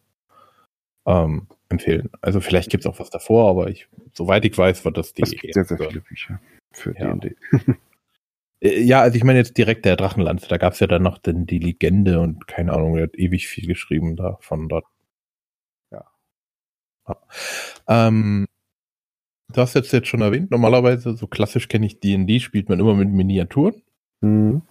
ähm, empfehlen. Also vielleicht gibt es auch was davor, aber ich, soweit ich weiß, war das die. Es gibt sehr, sehr viele Bücher für ja. D&D. <laughs> Äh, ja, also ich meine jetzt direkt der Drachenlanze. Da gab es ja dann noch den, die Legende und keine Ahnung, er hat ewig viel geschrieben da von dort. Ja. ja. Ähm, du hast jetzt jetzt schon erwähnt, normalerweise, so klassisch kenne ich D&D, spielt man immer mit Miniaturen. Mhm.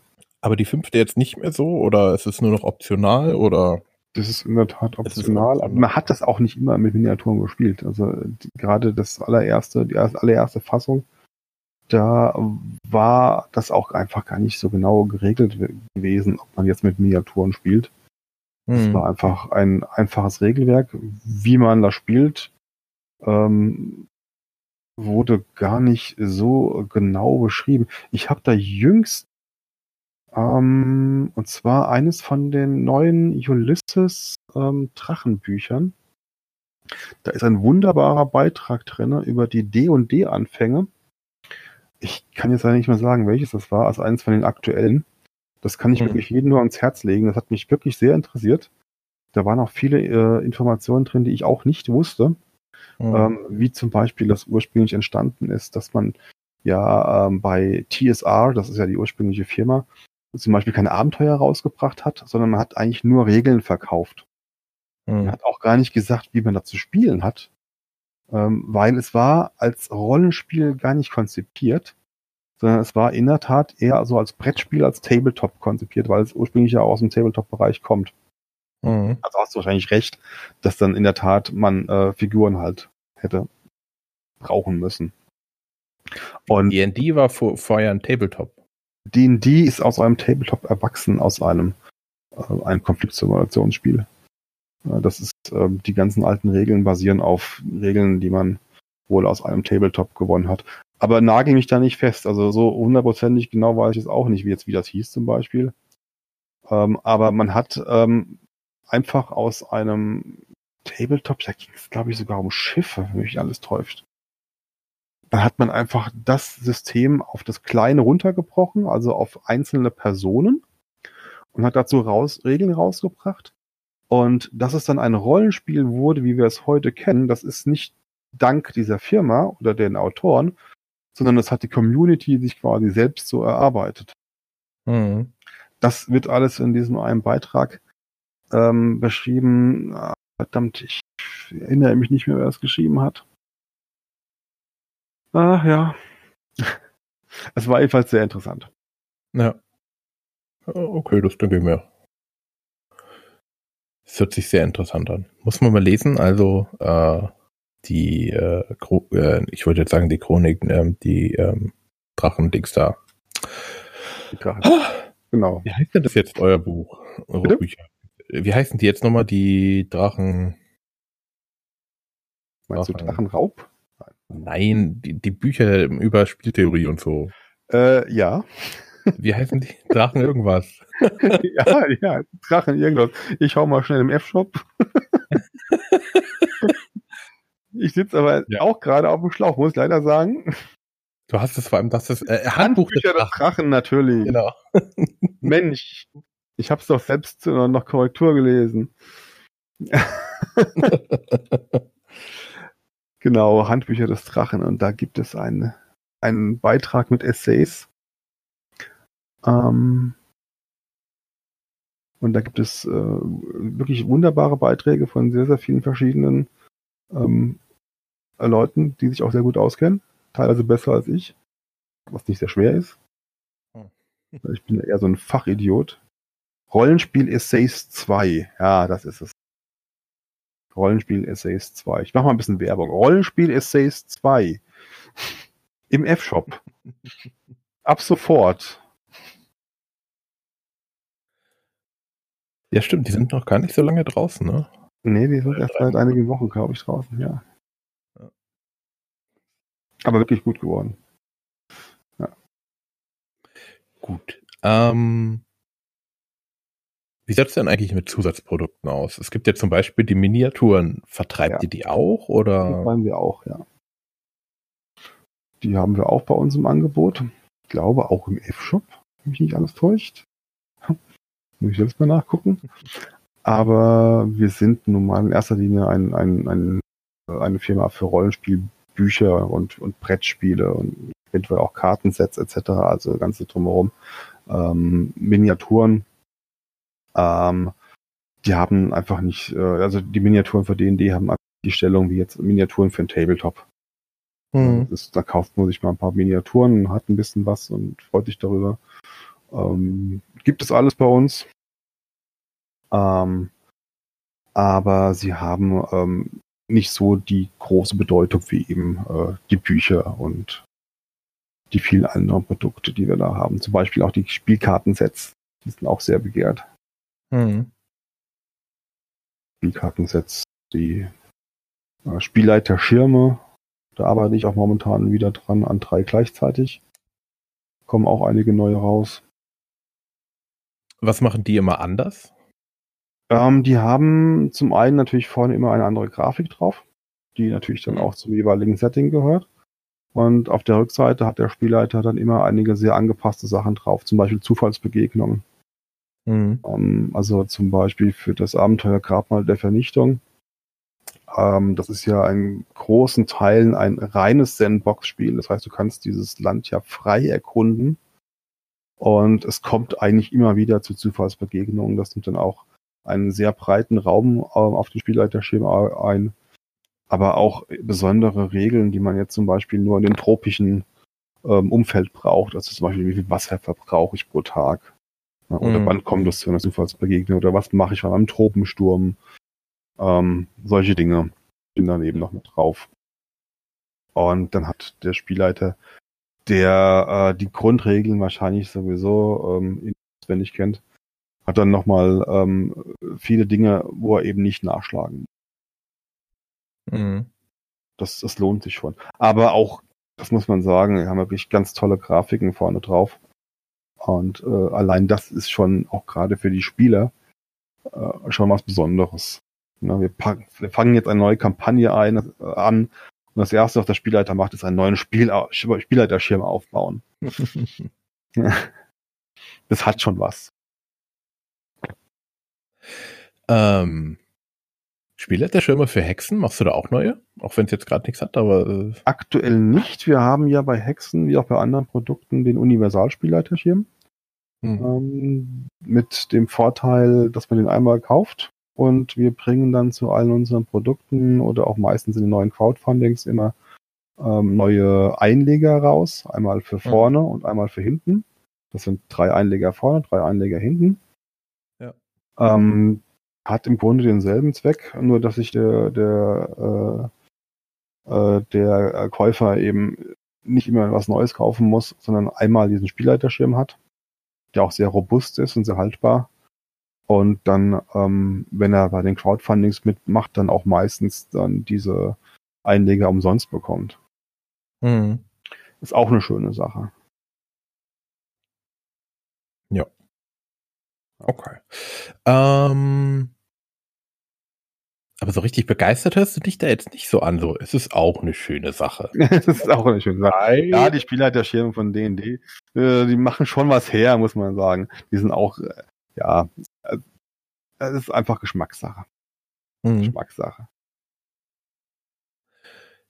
Aber die fünfte jetzt nicht mehr so oder ist es nur noch optional oder? Das ist in der Tat optional, aber man hat das auch nicht immer mit Miniaturen gespielt. Also die, gerade das allererste, die allererste Fassung, da war das auch einfach gar nicht so genau geregelt gewesen, ob man jetzt mit Miniaturen spielt. Es hm. war einfach ein einfaches Regelwerk, wie man das spielt. Ähm, wurde gar nicht so genau beschrieben. Ich habe da jüngst ähm, und zwar eines von den neuen Ulysses ähm, Drachenbüchern. Da ist ein wunderbarer Beitrag drin über die D&D-Anfänge. Ich kann jetzt nicht mehr sagen, welches das war, als eines von den aktuellen. Das kann ich mhm. wirklich jedem nur ans Herz legen. Das hat mich wirklich sehr interessiert. Da waren auch viele äh, Informationen drin, die ich auch nicht wusste. Mhm. Ähm, wie zum Beispiel, dass ursprünglich entstanden ist, dass man ja ähm, bei TSR, das ist ja die ursprüngliche Firma, zum Beispiel keine Abenteuer rausgebracht hat, sondern man hat eigentlich nur Regeln verkauft. Mhm. Man hat auch gar nicht gesagt, wie man da zu spielen hat, ähm, weil es war als Rollenspiel gar nicht konzipiert, sondern es war in der Tat eher so als Brettspiel, als Tabletop konzipiert, weil es ursprünglich ja aus dem Tabletop-Bereich kommt. Mhm. Also hast du wahrscheinlich recht, dass dann in der Tat man äh, Figuren halt hätte brauchen müssen. Und D&D war vor, vorher ein Tabletop. D&D ist aus einem Tabletop erwachsen, aus einem, äh, einem Konfliktsimulationsspiel. Äh, das ist, äh, die ganzen alten Regeln basieren auf Regeln, die man wohl aus einem Tabletop gewonnen hat. Aber nagel mich da nicht fest. Also so hundertprozentig genau weiß ich es auch nicht, wie jetzt wie das hieß zum Beispiel. Ähm, aber man hat ähm, einfach aus einem Tabletop, da ging es glaube ich sogar um Schiffe, wenn mich alles täuscht. Da hat man einfach das System auf das Kleine runtergebrochen, also auf einzelne Personen und hat dazu raus, Regeln rausgebracht. Und dass es dann ein Rollenspiel wurde, wie wir es heute kennen, das ist nicht dank dieser Firma oder den Autoren, sondern das hat die Community sich quasi selbst so erarbeitet. Mhm. Das wird alles in diesem einen Beitrag ähm, beschrieben. Ah, verdammt, ich erinnere mich nicht mehr, wer es geschrieben hat. Ah, ja. <laughs> Es war jedenfalls sehr interessant. Ja. Okay, das denke ich mir. Es hört sich sehr interessant an. Muss man mal lesen. Also äh, die, äh, äh, ich wollte jetzt sagen die Chroniken, äh, die ähm, Drachendings da. Die Drachen. Ah, genau. Wie heißt denn das jetzt, euer Buch? Eure Bücher? Wie heißen die jetzt nochmal, die Drachen? Meinst Drachen. du Drachenraub? Nein, die, die Bücher über Spieltheorie und so. Äh, ja. Wie heißen die? Drachen irgendwas. <laughs> ja, ja, Drachen irgendwas. Ich hau mal schnell im F-Shop. <laughs> ich sitze aber ja. auch gerade auf dem Schlauch, muss ich leider sagen. Du hast es vor allem, das ist äh, Handbuch des Drachen. Drachen natürlich. Genau. <laughs> Mensch, ich habe es doch selbst noch Korrektur gelesen. Genau, Handbücher des Drachen. Und da gibt es einen, einen Beitrag mit Essays. Ähm, und da gibt es äh, wirklich wunderbare Beiträge von sehr, sehr vielen verschiedenen ähm, Leuten, die sich auch sehr gut auskennen. Teilweise besser als ich, was nicht sehr schwer ist. Hm. Ich bin eher so ein Fachidiot. Rollenspiel Essays 2. Ja, das ist es. Rollenspiel-Essays 2. Ich mache mal ein bisschen Werbung. Rollenspiel-Essays 2. Im F-Shop. Ab sofort. Ja, stimmt, die sind noch gar nicht so lange draußen, ne? Nee, die sind erst seit einigen Wochen, glaube ich, draußen, ja. Aber wirklich gut geworden. Ja. Gut. Ähm, wie sieht es denn eigentlich mit Zusatzprodukten aus? Es gibt ja zum Beispiel die Miniaturen. Vertreibt ja. ihr die auch oder? Die vertreiben wir auch, ja. Die haben wir auch bei uns im Angebot. Ich glaube auch im F-Shop, wenn mich nicht alles täuscht. Muss ich selbst mal nachgucken. Aber wir sind nun mal in erster Linie ein, ein, ein, eine Firma für Rollenspielbücher und, und Brettspiele und eventuell auch Kartensets etc., also ganze drumherum. Ähm, Miniaturen ähm, die haben einfach nicht, äh, also die Miniaturen für D&D haben die Stellung wie jetzt Miniaturen für ein Tabletop. Mhm. Ist, da kauft man sich mal ein paar Miniaturen, hat ein bisschen was und freut sich darüber. Ähm, gibt es alles bei uns. Ähm, aber sie haben ähm, nicht so die große Bedeutung wie eben äh, die Bücher und die vielen anderen Produkte, die wir da haben. Zum Beispiel auch die Spielkartensets, die sind auch sehr begehrt. Mhm. Spielkartensets, die äh, Spielleiter-Schirme, da arbeite ich auch momentan wieder dran an drei gleichzeitig. Kommen auch einige neue raus. Was machen die immer anders? Ähm, die haben zum einen natürlich vorne immer eine andere Grafik drauf, die natürlich dann mhm. auch zum jeweiligen Setting gehört. Und auf der Rückseite hat der Spielleiter dann immer einige sehr angepasste Sachen drauf, zum Beispiel Zufallsbegegnungen. Mhm. Ähm, also zum Beispiel für das Abenteuer Grabmal der Vernichtung. Ähm, das ist ja in großen Teilen ein reines Sandbox-Spiel. Das heißt, du kannst dieses Land ja frei erkunden. Und es kommt eigentlich immer wieder zu Zufallsbegegnungen. Das nimmt dann auch einen sehr breiten Raum äh, auf den Spielleiterschirm ein. Aber auch besondere Regeln, die man jetzt zum Beispiel nur in den tropischen ähm, Umfeld braucht. Also zum Beispiel, wie viel Wasser verbrauche ich pro Tag? Oder mhm. wann kommt es zu einer Zufallsbegegnung? Oder was mache ich von einem Tropensturm? Ähm, solche Dinge sind dann eben noch mit drauf. Und dann hat der Spielleiter, der äh, die Grundregeln wahrscheinlich sowieso ähm, auswendig kennt, hat dann nochmal ähm, viele Dinge, wo er eben nicht nachschlagen muss. Mhm. Das, das lohnt sich schon. Aber auch, das muss man sagen, wir haben wirklich ganz tolle Grafiken vorne drauf. Und äh, allein das ist schon auch gerade für die Spieler äh, schon was Besonderes. Na, wir, packen, wir fangen jetzt eine neue Kampagne ein, äh, an und das erste, was der Spielleiter macht, ist einen neuen Spiel, Spielleiterschirm aufbauen. <laughs> das hat schon was. Ähm, Spielleiterschirme für Hexen, machst du da auch neue? Auch wenn es jetzt gerade nichts hat, aber. Äh Aktuell nicht. Wir haben ja bei Hexen wie auch bei anderen Produkten den Universalspielleiterschirm. Hm. Ähm, mit dem Vorteil, dass man den einmal kauft und wir bringen dann zu allen unseren Produkten oder auch meistens in den neuen Crowdfundings immer ähm, neue Einleger raus. Einmal für vorne hm. und einmal für hinten. Das sind drei Einleger vorne, drei Einleger hinten. Ja. Ähm, hat im Grunde denselben Zweck, nur dass sich der, der, äh, äh, der Käufer eben nicht immer was Neues kaufen muss, sondern einmal diesen Spielleiterschirm hat, der auch sehr robust ist und sehr haltbar. Und dann, ähm, wenn er bei den Crowdfundings mitmacht, dann auch meistens dann diese Einleger umsonst bekommt. Mhm. Ist auch eine schöne Sache. Ja. Okay. Ähm, aber so richtig begeistert hörst du dich da jetzt nicht so an. So, es ist auch eine schöne Sache. <laughs> es ist auch eine schöne Sache. Ja, die Spielleiterschirme von D&D, äh, die machen schon was her, muss man sagen. Die sind auch, äh, ja, äh, es ist einfach Geschmackssache. Mhm. Geschmackssache.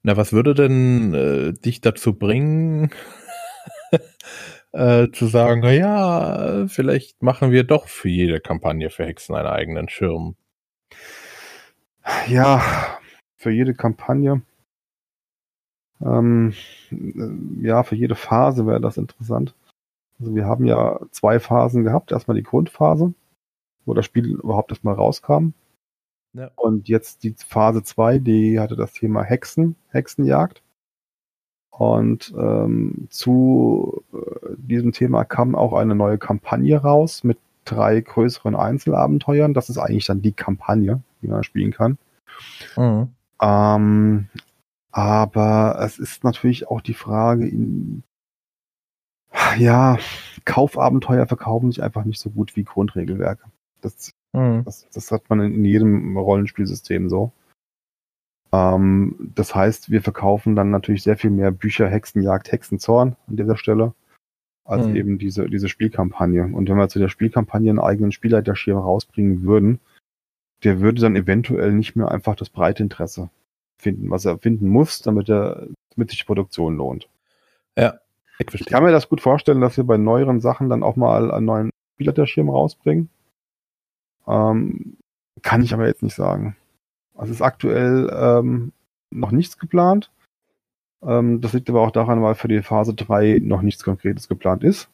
Na, was würde denn äh, dich dazu bringen, <laughs> äh, zu sagen, ja, vielleicht machen wir doch für jede Kampagne für Hexen einen eigenen Schirm? Ja, für jede Kampagne. Ähm, äh, ja, für jede Phase wäre das interessant. Also wir haben ja zwei Phasen gehabt. Erstmal die Grundphase, wo das Spiel überhaupt erstmal rauskam. Ja. Und jetzt die Phase 2, die hatte das Thema Hexen, Hexenjagd. Und ähm, zu äh, diesem Thema kam auch eine neue Kampagne raus mit drei größeren Einzelabenteuern. Das ist eigentlich dann die Kampagne, die man spielen kann. Mhm. Ähm, aber es ist natürlich auch die Frage, in, ja, Kaufabenteuer verkaufen sich einfach nicht so gut wie Grundregelwerke. Das, mhm. das, das hat man in jedem Rollenspielsystem so. Ähm, das heißt, wir verkaufen dann natürlich sehr viel mehr Bücher Hexenjagd, Hexenzorn an dieser Stelle, als mhm. eben diese, diese Spielkampagne. Und wenn wir zu der Spielkampagne einen eigenen Spielleiterschirm rausbringen würden, der würde dann eventuell nicht mehr einfach das breite Interesse finden, was er finden muss, damit er, damit sich die Produktion lohnt. Ja. Ich, ich kann mir das gut vorstellen, dass wir bei neueren Sachen dann auch mal einen neuen Spielleiterschirm rausbringen. Ähm, kann ich aber jetzt nicht sagen. Also ist aktuell ähm, noch nichts geplant. Ähm, das liegt aber auch daran, weil für die Phase 3 noch nichts Konkretes geplant ist.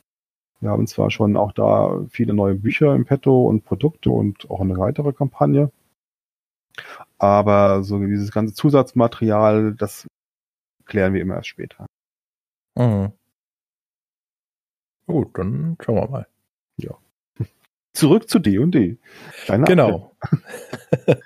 Wir haben zwar schon auch da viele neue Bücher im Petto und Produkte und auch eine weitere Kampagne. Aber so dieses ganze Zusatzmaterial, das klären wir immer erst später. Mhm. Gut, dann schauen wir mal. Zurück zu D&D. Genau. <laughs>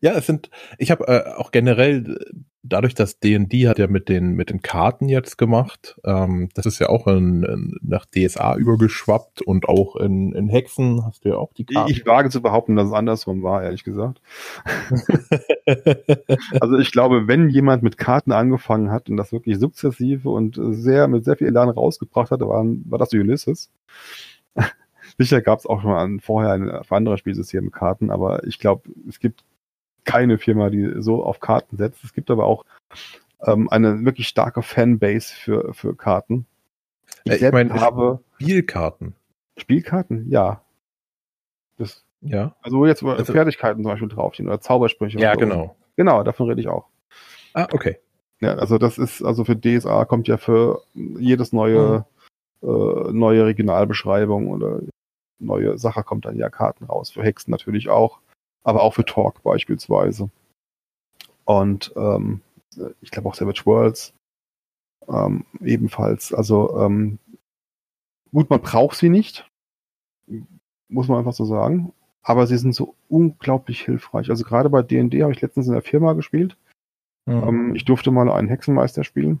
ja, es sind, ich habe äh, auch generell dadurch, dass D&D hat ja mit den mit den Karten jetzt gemacht, ähm, das ist ja auch in, in, nach DSA übergeschwappt und auch in, in Hexen hast du ja auch die Karten. Ich, ich wage zu behaupten, dass es andersrum war, ehrlich gesagt. <laughs> also ich glaube, wenn jemand mit Karten angefangen hat und das wirklich sukzessive und sehr mit sehr viel Elan rausgebracht hatte, war, war das Ulysses. Sicher gab es auch schon mal vorher ein, anderes Spielsystem Karten, aber ich glaube, es gibt keine Firma, die so auf Karten setzt. Es gibt aber auch ähm, eine wirklich starke Fanbase für, für Karten. Ich, äh, ich meine, habe Spielkarten. Spielkarten, ja. Das, ja. Also jetzt also, Fertigkeiten zum Beispiel draufstehen oder Zaubersprüche. Ja, so. genau. Genau, davon rede ich auch. Ah, okay. Ja, also das ist, also für DSA kommt ja für jedes neue, mhm. äh, neue Regionalbeschreibung oder neue Sache kommt dann ja Karten raus. Für Hexen natürlich auch aber auch für Talk beispielsweise. Und ähm, ich glaube auch Savage Worlds ähm, ebenfalls. Also ähm, gut, man braucht sie nicht, muss man einfach so sagen. Aber sie sind so unglaublich hilfreich. Also gerade bei D&D habe ich letztens in der Firma gespielt. Mhm. Ähm, ich durfte mal einen Hexenmeister spielen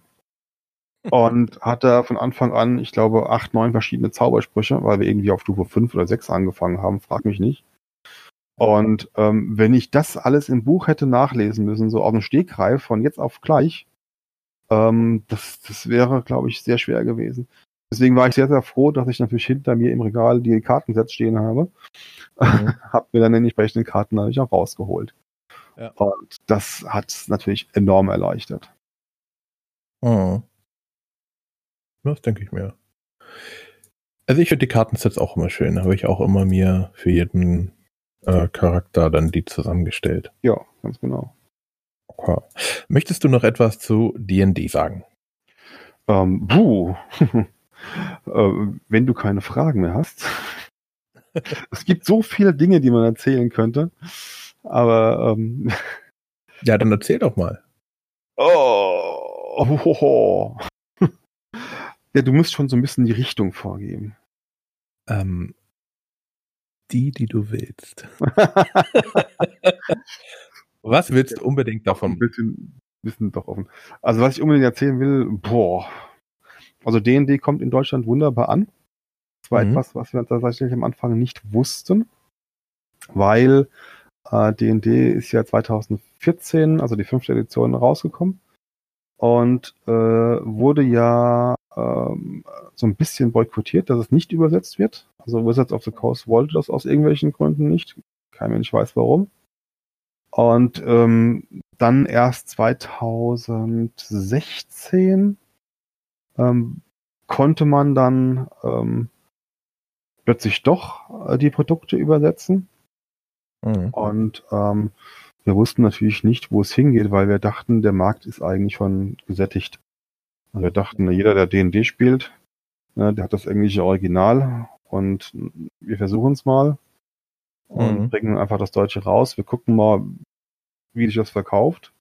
und hatte von Anfang an, ich glaube, acht, neun verschiedene Zaubersprüche, weil wir irgendwie auf Stufe fünf oder sechs angefangen haben, frag mich nicht. Und ähm, wenn ich das alles im Buch hätte nachlesen müssen, so auf dem Stegreif von jetzt auf gleich, ähm, das, das wäre, glaube ich, sehr schwer gewesen. Deswegen war ich sehr, sehr froh, dass ich natürlich hinter mir im Regal die Kartensets stehen habe. Mhm. <laughs> hab mir dann den entsprechenden Karten natürlich auch rausgeholt. Ja. Und das hat es natürlich enorm erleichtert. Mhm. Das denke ich mir. Also ich finde die Kartensets auch immer schön. Habe ich auch immer mir für jeden äh, Charakter dann die zusammengestellt. Ja, ganz genau. Okay. Möchtest du noch etwas zu D&D sagen? Ähm, buh. <laughs> äh, wenn du keine Fragen mehr hast. <laughs> es gibt so viele Dinge, die man erzählen könnte. Aber ähm, <laughs> ja, dann erzähl doch mal. Oh, oh, oh, oh. Ja, du musst schon so ein bisschen die Richtung vorgeben. Ähm, die, die du willst. <laughs> was willst du unbedingt davon? Bisschen, bisschen doch offen. Also was ich unbedingt erzählen will, boah. Also D&D kommt in Deutschland wunderbar an. Das war mhm. etwas, was wir tatsächlich am Anfang nicht wussten, weil D&D äh, ist ja 2014, also die fünfte Edition, rausgekommen und äh, wurde ja ähm, so ein bisschen boykottiert, dass es nicht übersetzt wird. Also Wizards of the Coast wollte das aus irgendwelchen Gründen nicht. Kein Mensch weiß warum. Und ähm, dann erst 2016 ähm, konnte man dann ähm, plötzlich doch äh, die Produkte übersetzen. Mhm. Und ähm, wir wussten natürlich nicht, wo es hingeht, weil wir dachten, der Markt ist eigentlich schon gesättigt. Also wir dachten, jeder, der D&D spielt, ne, der hat das englische Original und wir versuchen es mal und mhm. bringen einfach das Deutsche raus. Wir gucken mal, wie sich das verkauft.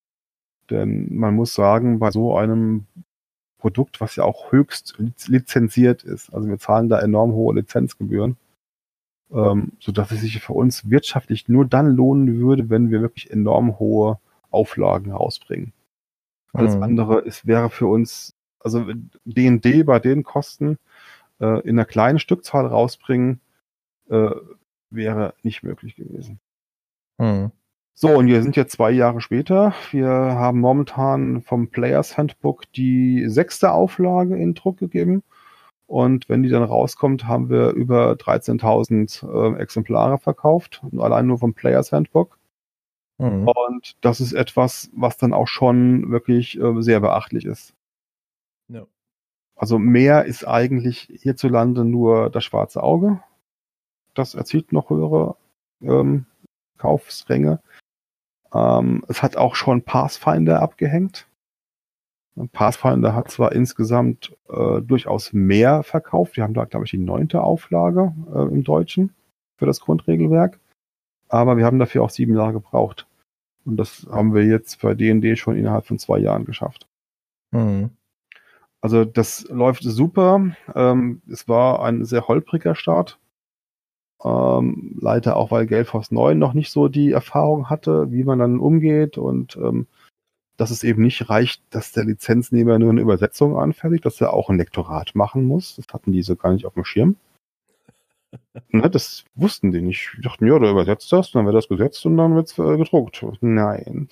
Denn man muss sagen, bei so einem Produkt, was ja auch höchst lizenziert ist, also wir zahlen da enorm hohe Lizenzgebühren, ähm, so dass es sich für uns wirtschaftlich nur dann lohnen würde, wenn wir wirklich enorm hohe Auflagen rausbringen. Alles mhm. andere ist, wäre für uns also D&D bei den Kosten äh, in einer kleinen Stückzahl rausbringen, äh, wäre nicht möglich gewesen. Hm. So, und wir sind jetzt zwei Jahre später. Wir haben momentan vom Players Handbook die sechste Auflage in Druck gegeben. Und wenn die dann rauskommt, haben wir über 13.000 äh, Exemplare verkauft, allein nur vom Players Handbook. Mhm. Und das ist etwas, was dann auch schon wirklich äh, sehr beachtlich ist. Also mehr ist eigentlich hierzulande nur das schwarze Auge. Das erzielt noch höhere ähm, Kaufsränge. Ähm, es hat auch schon Pathfinder abgehängt. Pathfinder hat zwar insgesamt äh, durchaus mehr verkauft. Wir haben da, glaube ich, die neunte Auflage äh, im Deutschen für das Grundregelwerk. aber wir haben dafür auch sieben Jahre gebraucht. Und das haben wir jetzt bei D&D schon innerhalb von zwei Jahren geschafft. Mhm. Also das läuft super. Ähm, es war ein sehr holpriger Start. Ähm, leider auch, weil Galeforce 9 noch nicht so die Erfahrung hatte, wie man dann umgeht und ähm, dass es eben nicht reicht, dass der Lizenznehmer nur eine Übersetzung anfertigt, dass er auch ein Lektorat machen muss. Das hatten die so gar nicht auf dem Schirm. <laughs> ne, das wussten die nicht. Die dachten, ja, du übersetzt das, dann wird das gesetzt und dann wird es äh, gedruckt. Nein.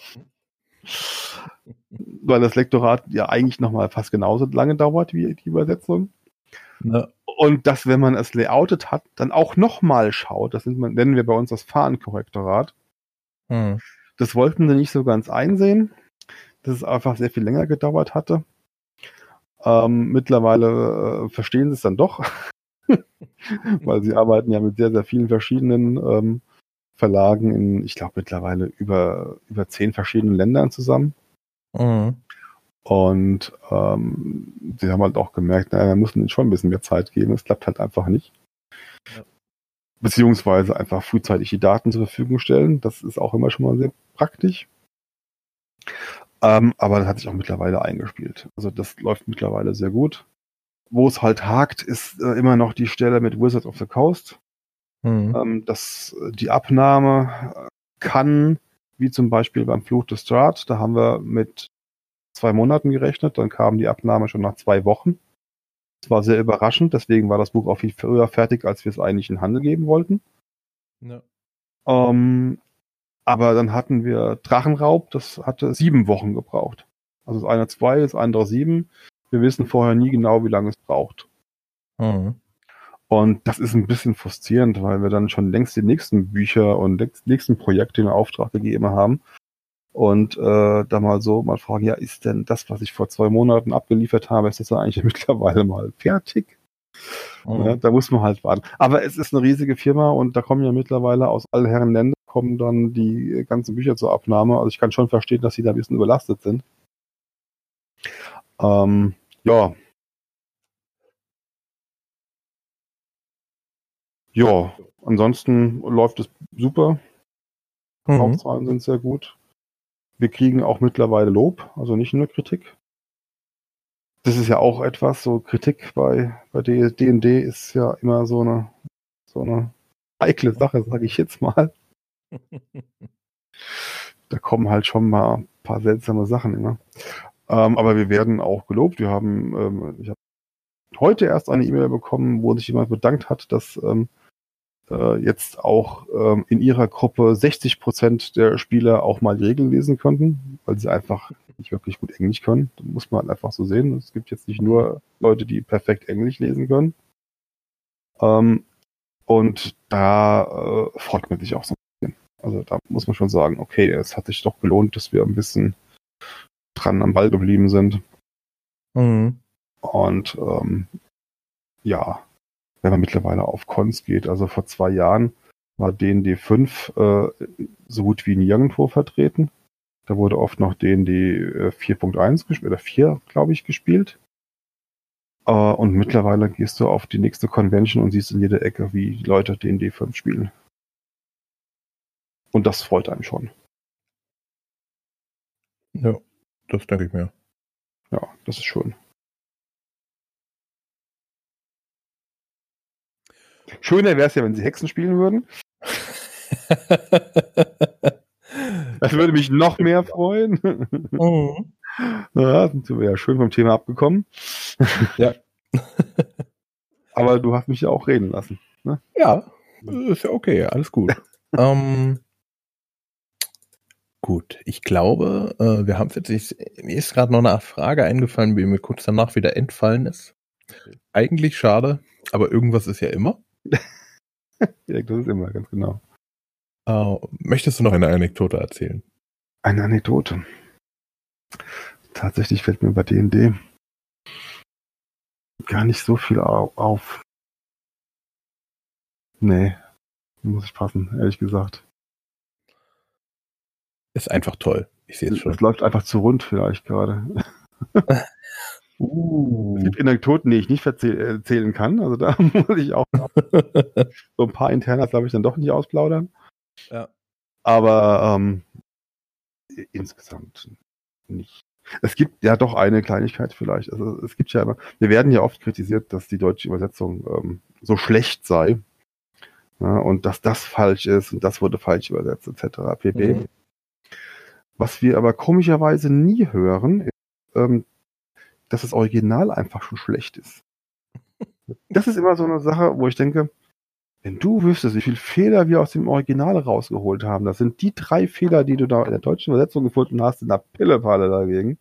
Weil das Lektorat ja eigentlich nochmal fast genauso lange dauert wie die Übersetzung. Ja. Und dass, wenn man es layoutet hat, dann auch nochmal schaut. Das nennen wir bei uns das Fahrenkorrektorat. Hm. Das wollten sie nicht so ganz einsehen dass es einfach sehr viel länger gedauert hatte. Ähm, mittlerweile äh, verstehen sie es dann doch, <laughs> weil sie arbeiten ja mit sehr, sehr vielen verschiedenen ähm, Verlagen in, ich glaube, mittlerweile über, über zehn verschiedenen Ländern zusammen. Mhm. Und ähm, sie haben halt auch gemerkt, naja, wir müssen ihnen schon ein bisschen mehr Zeit geben. Es klappt halt einfach nicht. Ja. Beziehungsweise einfach frühzeitig die Daten zur Verfügung stellen. Das ist auch immer schon mal sehr praktisch. Ähm, aber das hat sich auch mittlerweile eingespielt. Also das läuft mittlerweile sehr gut. Wo es halt hakt, ist äh, immer noch die Stelle mit Wizards of the Coast. Mhm. Ähm, dass die Abnahme äh, kann, wie zum Beispiel beim Fluch des Strat, da haben wir mit zwei Monaten gerechnet, dann kam die Abnahme schon nach zwei Wochen. Das war sehr überraschend, deswegen war das Buch auch viel früher fertig, als wir es eigentlich in Handel geben wollten. Ja. Ähm, aber dann hatten wir Drachenraub, das hatte sieben Wochen gebraucht. Also das eine zwei, das andere sieben. Wir wissen vorher nie genau, wie lange es braucht. Mhm. Und das ist ein bisschen frustrierend, weil wir dann schon längst die nächsten Bücher und nächsten Projekte in Auftrag gegeben haben. Und äh, da mal so mal fragen, ja, ist denn das, was ich vor zwei Monaten abgeliefert habe, ist das eigentlich <laughs> mittlerweile mal fertig? Mhm. Ja, da muss man halt warten. Aber es ist eine riesige Firma und da kommen ja mittlerweile aus allen Herren Ländern kommen dann die ganzen Bücher zur Abnahme. Also ich kann schon verstehen, dass sie da ein bisschen überlastet sind. Ähm, ja. Ja, ansonsten läuft es super. Mhm. Kaufzahlen sind sehr gut. Wir kriegen auch mittlerweile Lob, also nicht nur Kritik. Das ist ja auch etwas, so Kritik bei, bei D&D ist ja immer so eine, so eine heikle Sache, sage ich jetzt mal. <laughs> da kommen halt schon mal ein paar seltsame Sachen immer. Ähm, aber wir werden auch gelobt. Wir haben, ähm, ich habe heute erst eine E-Mail bekommen, wo sich jemand bedankt hat, dass ähm, äh, jetzt auch ähm, in ihrer Gruppe 60 Prozent der Spieler auch mal die Regeln lesen konnten, weil sie einfach nicht wirklich gut Englisch können. Das muss man halt einfach so sehen. Es gibt jetzt nicht nur Leute, die perfekt Englisch lesen können. Ähm, und da äh, freut man sich auch so also da muss man schon sagen, okay, es hat sich doch gelohnt, dass wir ein bisschen dran am Ball geblieben sind. Mhm. Und ähm, ja, wenn man mittlerweile auf Cons geht, also vor zwei Jahren war DND 5 äh, so gut wie nirgendwo vertreten. Da wurde oft noch DND 4.1 gespielt, oder 4, glaube ich, gespielt. Äh, und mittlerweile gehst du auf die nächste Convention und siehst in jeder Ecke, wie Leute DND 5 spielen. Und das freut einen schon. Ja, das denke ich mir. Ja, das ist schön. Schöner wäre es ja, wenn sie Hexen spielen würden. das würde mich noch mehr freuen. Mhm. Ja, sind wir ja schön vom Thema abgekommen. Ja. <laughs> Aber du hast mich ja auch reden lassen. Ne? Ja, ist ja okay, alles gut. <laughs> ähm, Gut, ich glaube, äh, wir haben jetzt, ich, mir ist gerade noch eine Frage eingefallen, die mir kurz danach wieder entfallen ist. Eigentlich schade, aber irgendwas ist ja immer. Ja, das ist immer, ganz genau. Äh, möchtest du noch eine Anekdote erzählen? Eine Anekdote. Tatsächlich fällt mir bei D&D gar nicht so viel auf. Nee, muss ich passen, ehrlich gesagt. Ist einfach toll. Ich sehe es schon. Es läuft einfach zu rund vielleicht gerade. <laughs> uh. Es gibt Anekdoten, die ich nicht erzählen kann. Also da <laughs> muss ich auch <laughs> so ein paar Internas, glaube ich, dann doch nicht ausplaudern. Ja. Aber ähm, insgesamt nicht. Es gibt ja doch eine Kleinigkeit vielleicht. Also es gibt ja immer, wir werden ja oft kritisiert, dass die deutsche Übersetzung ähm, so schlecht sei. Ja, und dass das falsch ist und das wurde falsch übersetzt, etc. pp. Mhm. Was wir aber komischerweise nie hören, ist, ähm, dass das Original einfach schon schlecht ist. Das ist immer so eine Sache, wo ich denke, wenn du wüsstest, wie viele Fehler wir aus dem Original rausgeholt haben, das sind die drei Fehler, die du da in der deutschen Übersetzung gefunden hast, in der Pillepalle dagegen.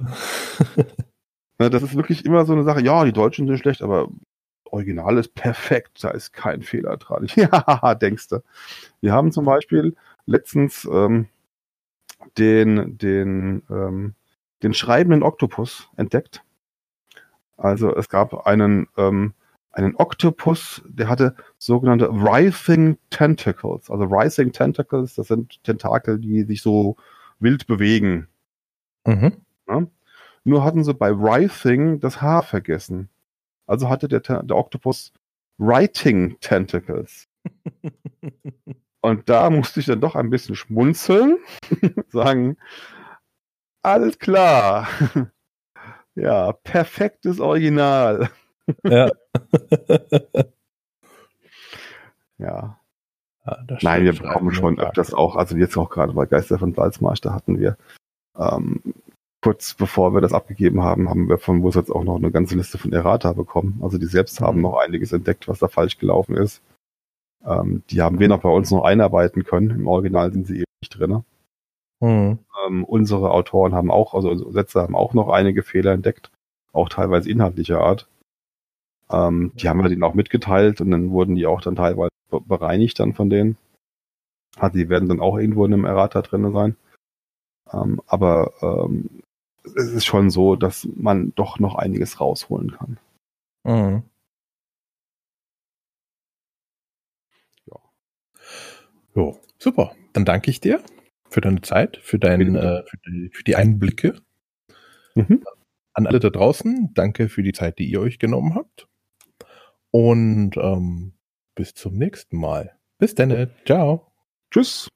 <laughs> das ist wirklich immer so eine Sache, ja, die Deutschen sind schlecht, aber Original ist perfekt, da ist kein Fehler dran. <laughs> ja, denkst du. Wir haben zum Beispiel letztens ähm, den, den, ähm, den schreibenden Oktopus entdeckt. Also es gab einen, ähm, einen Oktopus, der hatte sogenannte Writhing Tentacles. Also Writhing Tentacles, das sind Tentakel, die sich so wild bewegen. Mhm. Ja? Nur hatten sie bei Writhing das Haar vergessen. Also hatte der, der Oktopus Writing Tentacles. <laughs> Und da musste ich dann doch ein bisschen schmunzeln, <laughs> sagen, alles klar. <laughs> ja, perfektes Original. ja. <laughs> ja. ja Nein, wir bekommen schon öfters auch, also jetzt auch gerade bei Geister von Salzmarsch, da hatten wir ähm, kurz bevor wir das abgegeben haben, haben wir von Wusatz auch noch eine ganze Liste von Errata bekommen. Also die selbst haben mhm. noch einiges entdeckt, was da falsch gelaufen ist. Ähm, die haben wir noch bei uns noch einarbeiten können. Im Original sind sie eben nicht drin. Mhm. Ähm, unsere Autoren haben auch, also unsere Sätze haben auch noch einige Fehler entdeckt, auch teilweise inhaltlicher Art. Ähm, die haben wir denen auch mitgeteilt und dann wurden die auch dann teilweise bereinigt dann von denen. Also die werden dann auch irgendwo in einem Errata drin sein. Ähm, aber ähm, es ist schon so, dass man doch noch einiges rausholen kann. Mhm. Ja. Jo, super. Dann danke ich dir für deine Zeit, für, dein, äh, für, die, für die Einblicke. Mhm. An alle da draußen, danke für die Zeit, die ihr euch genommen habt. Und ähm, bis zum nächsten Mal. Bis dann. Ciao. Tschüss.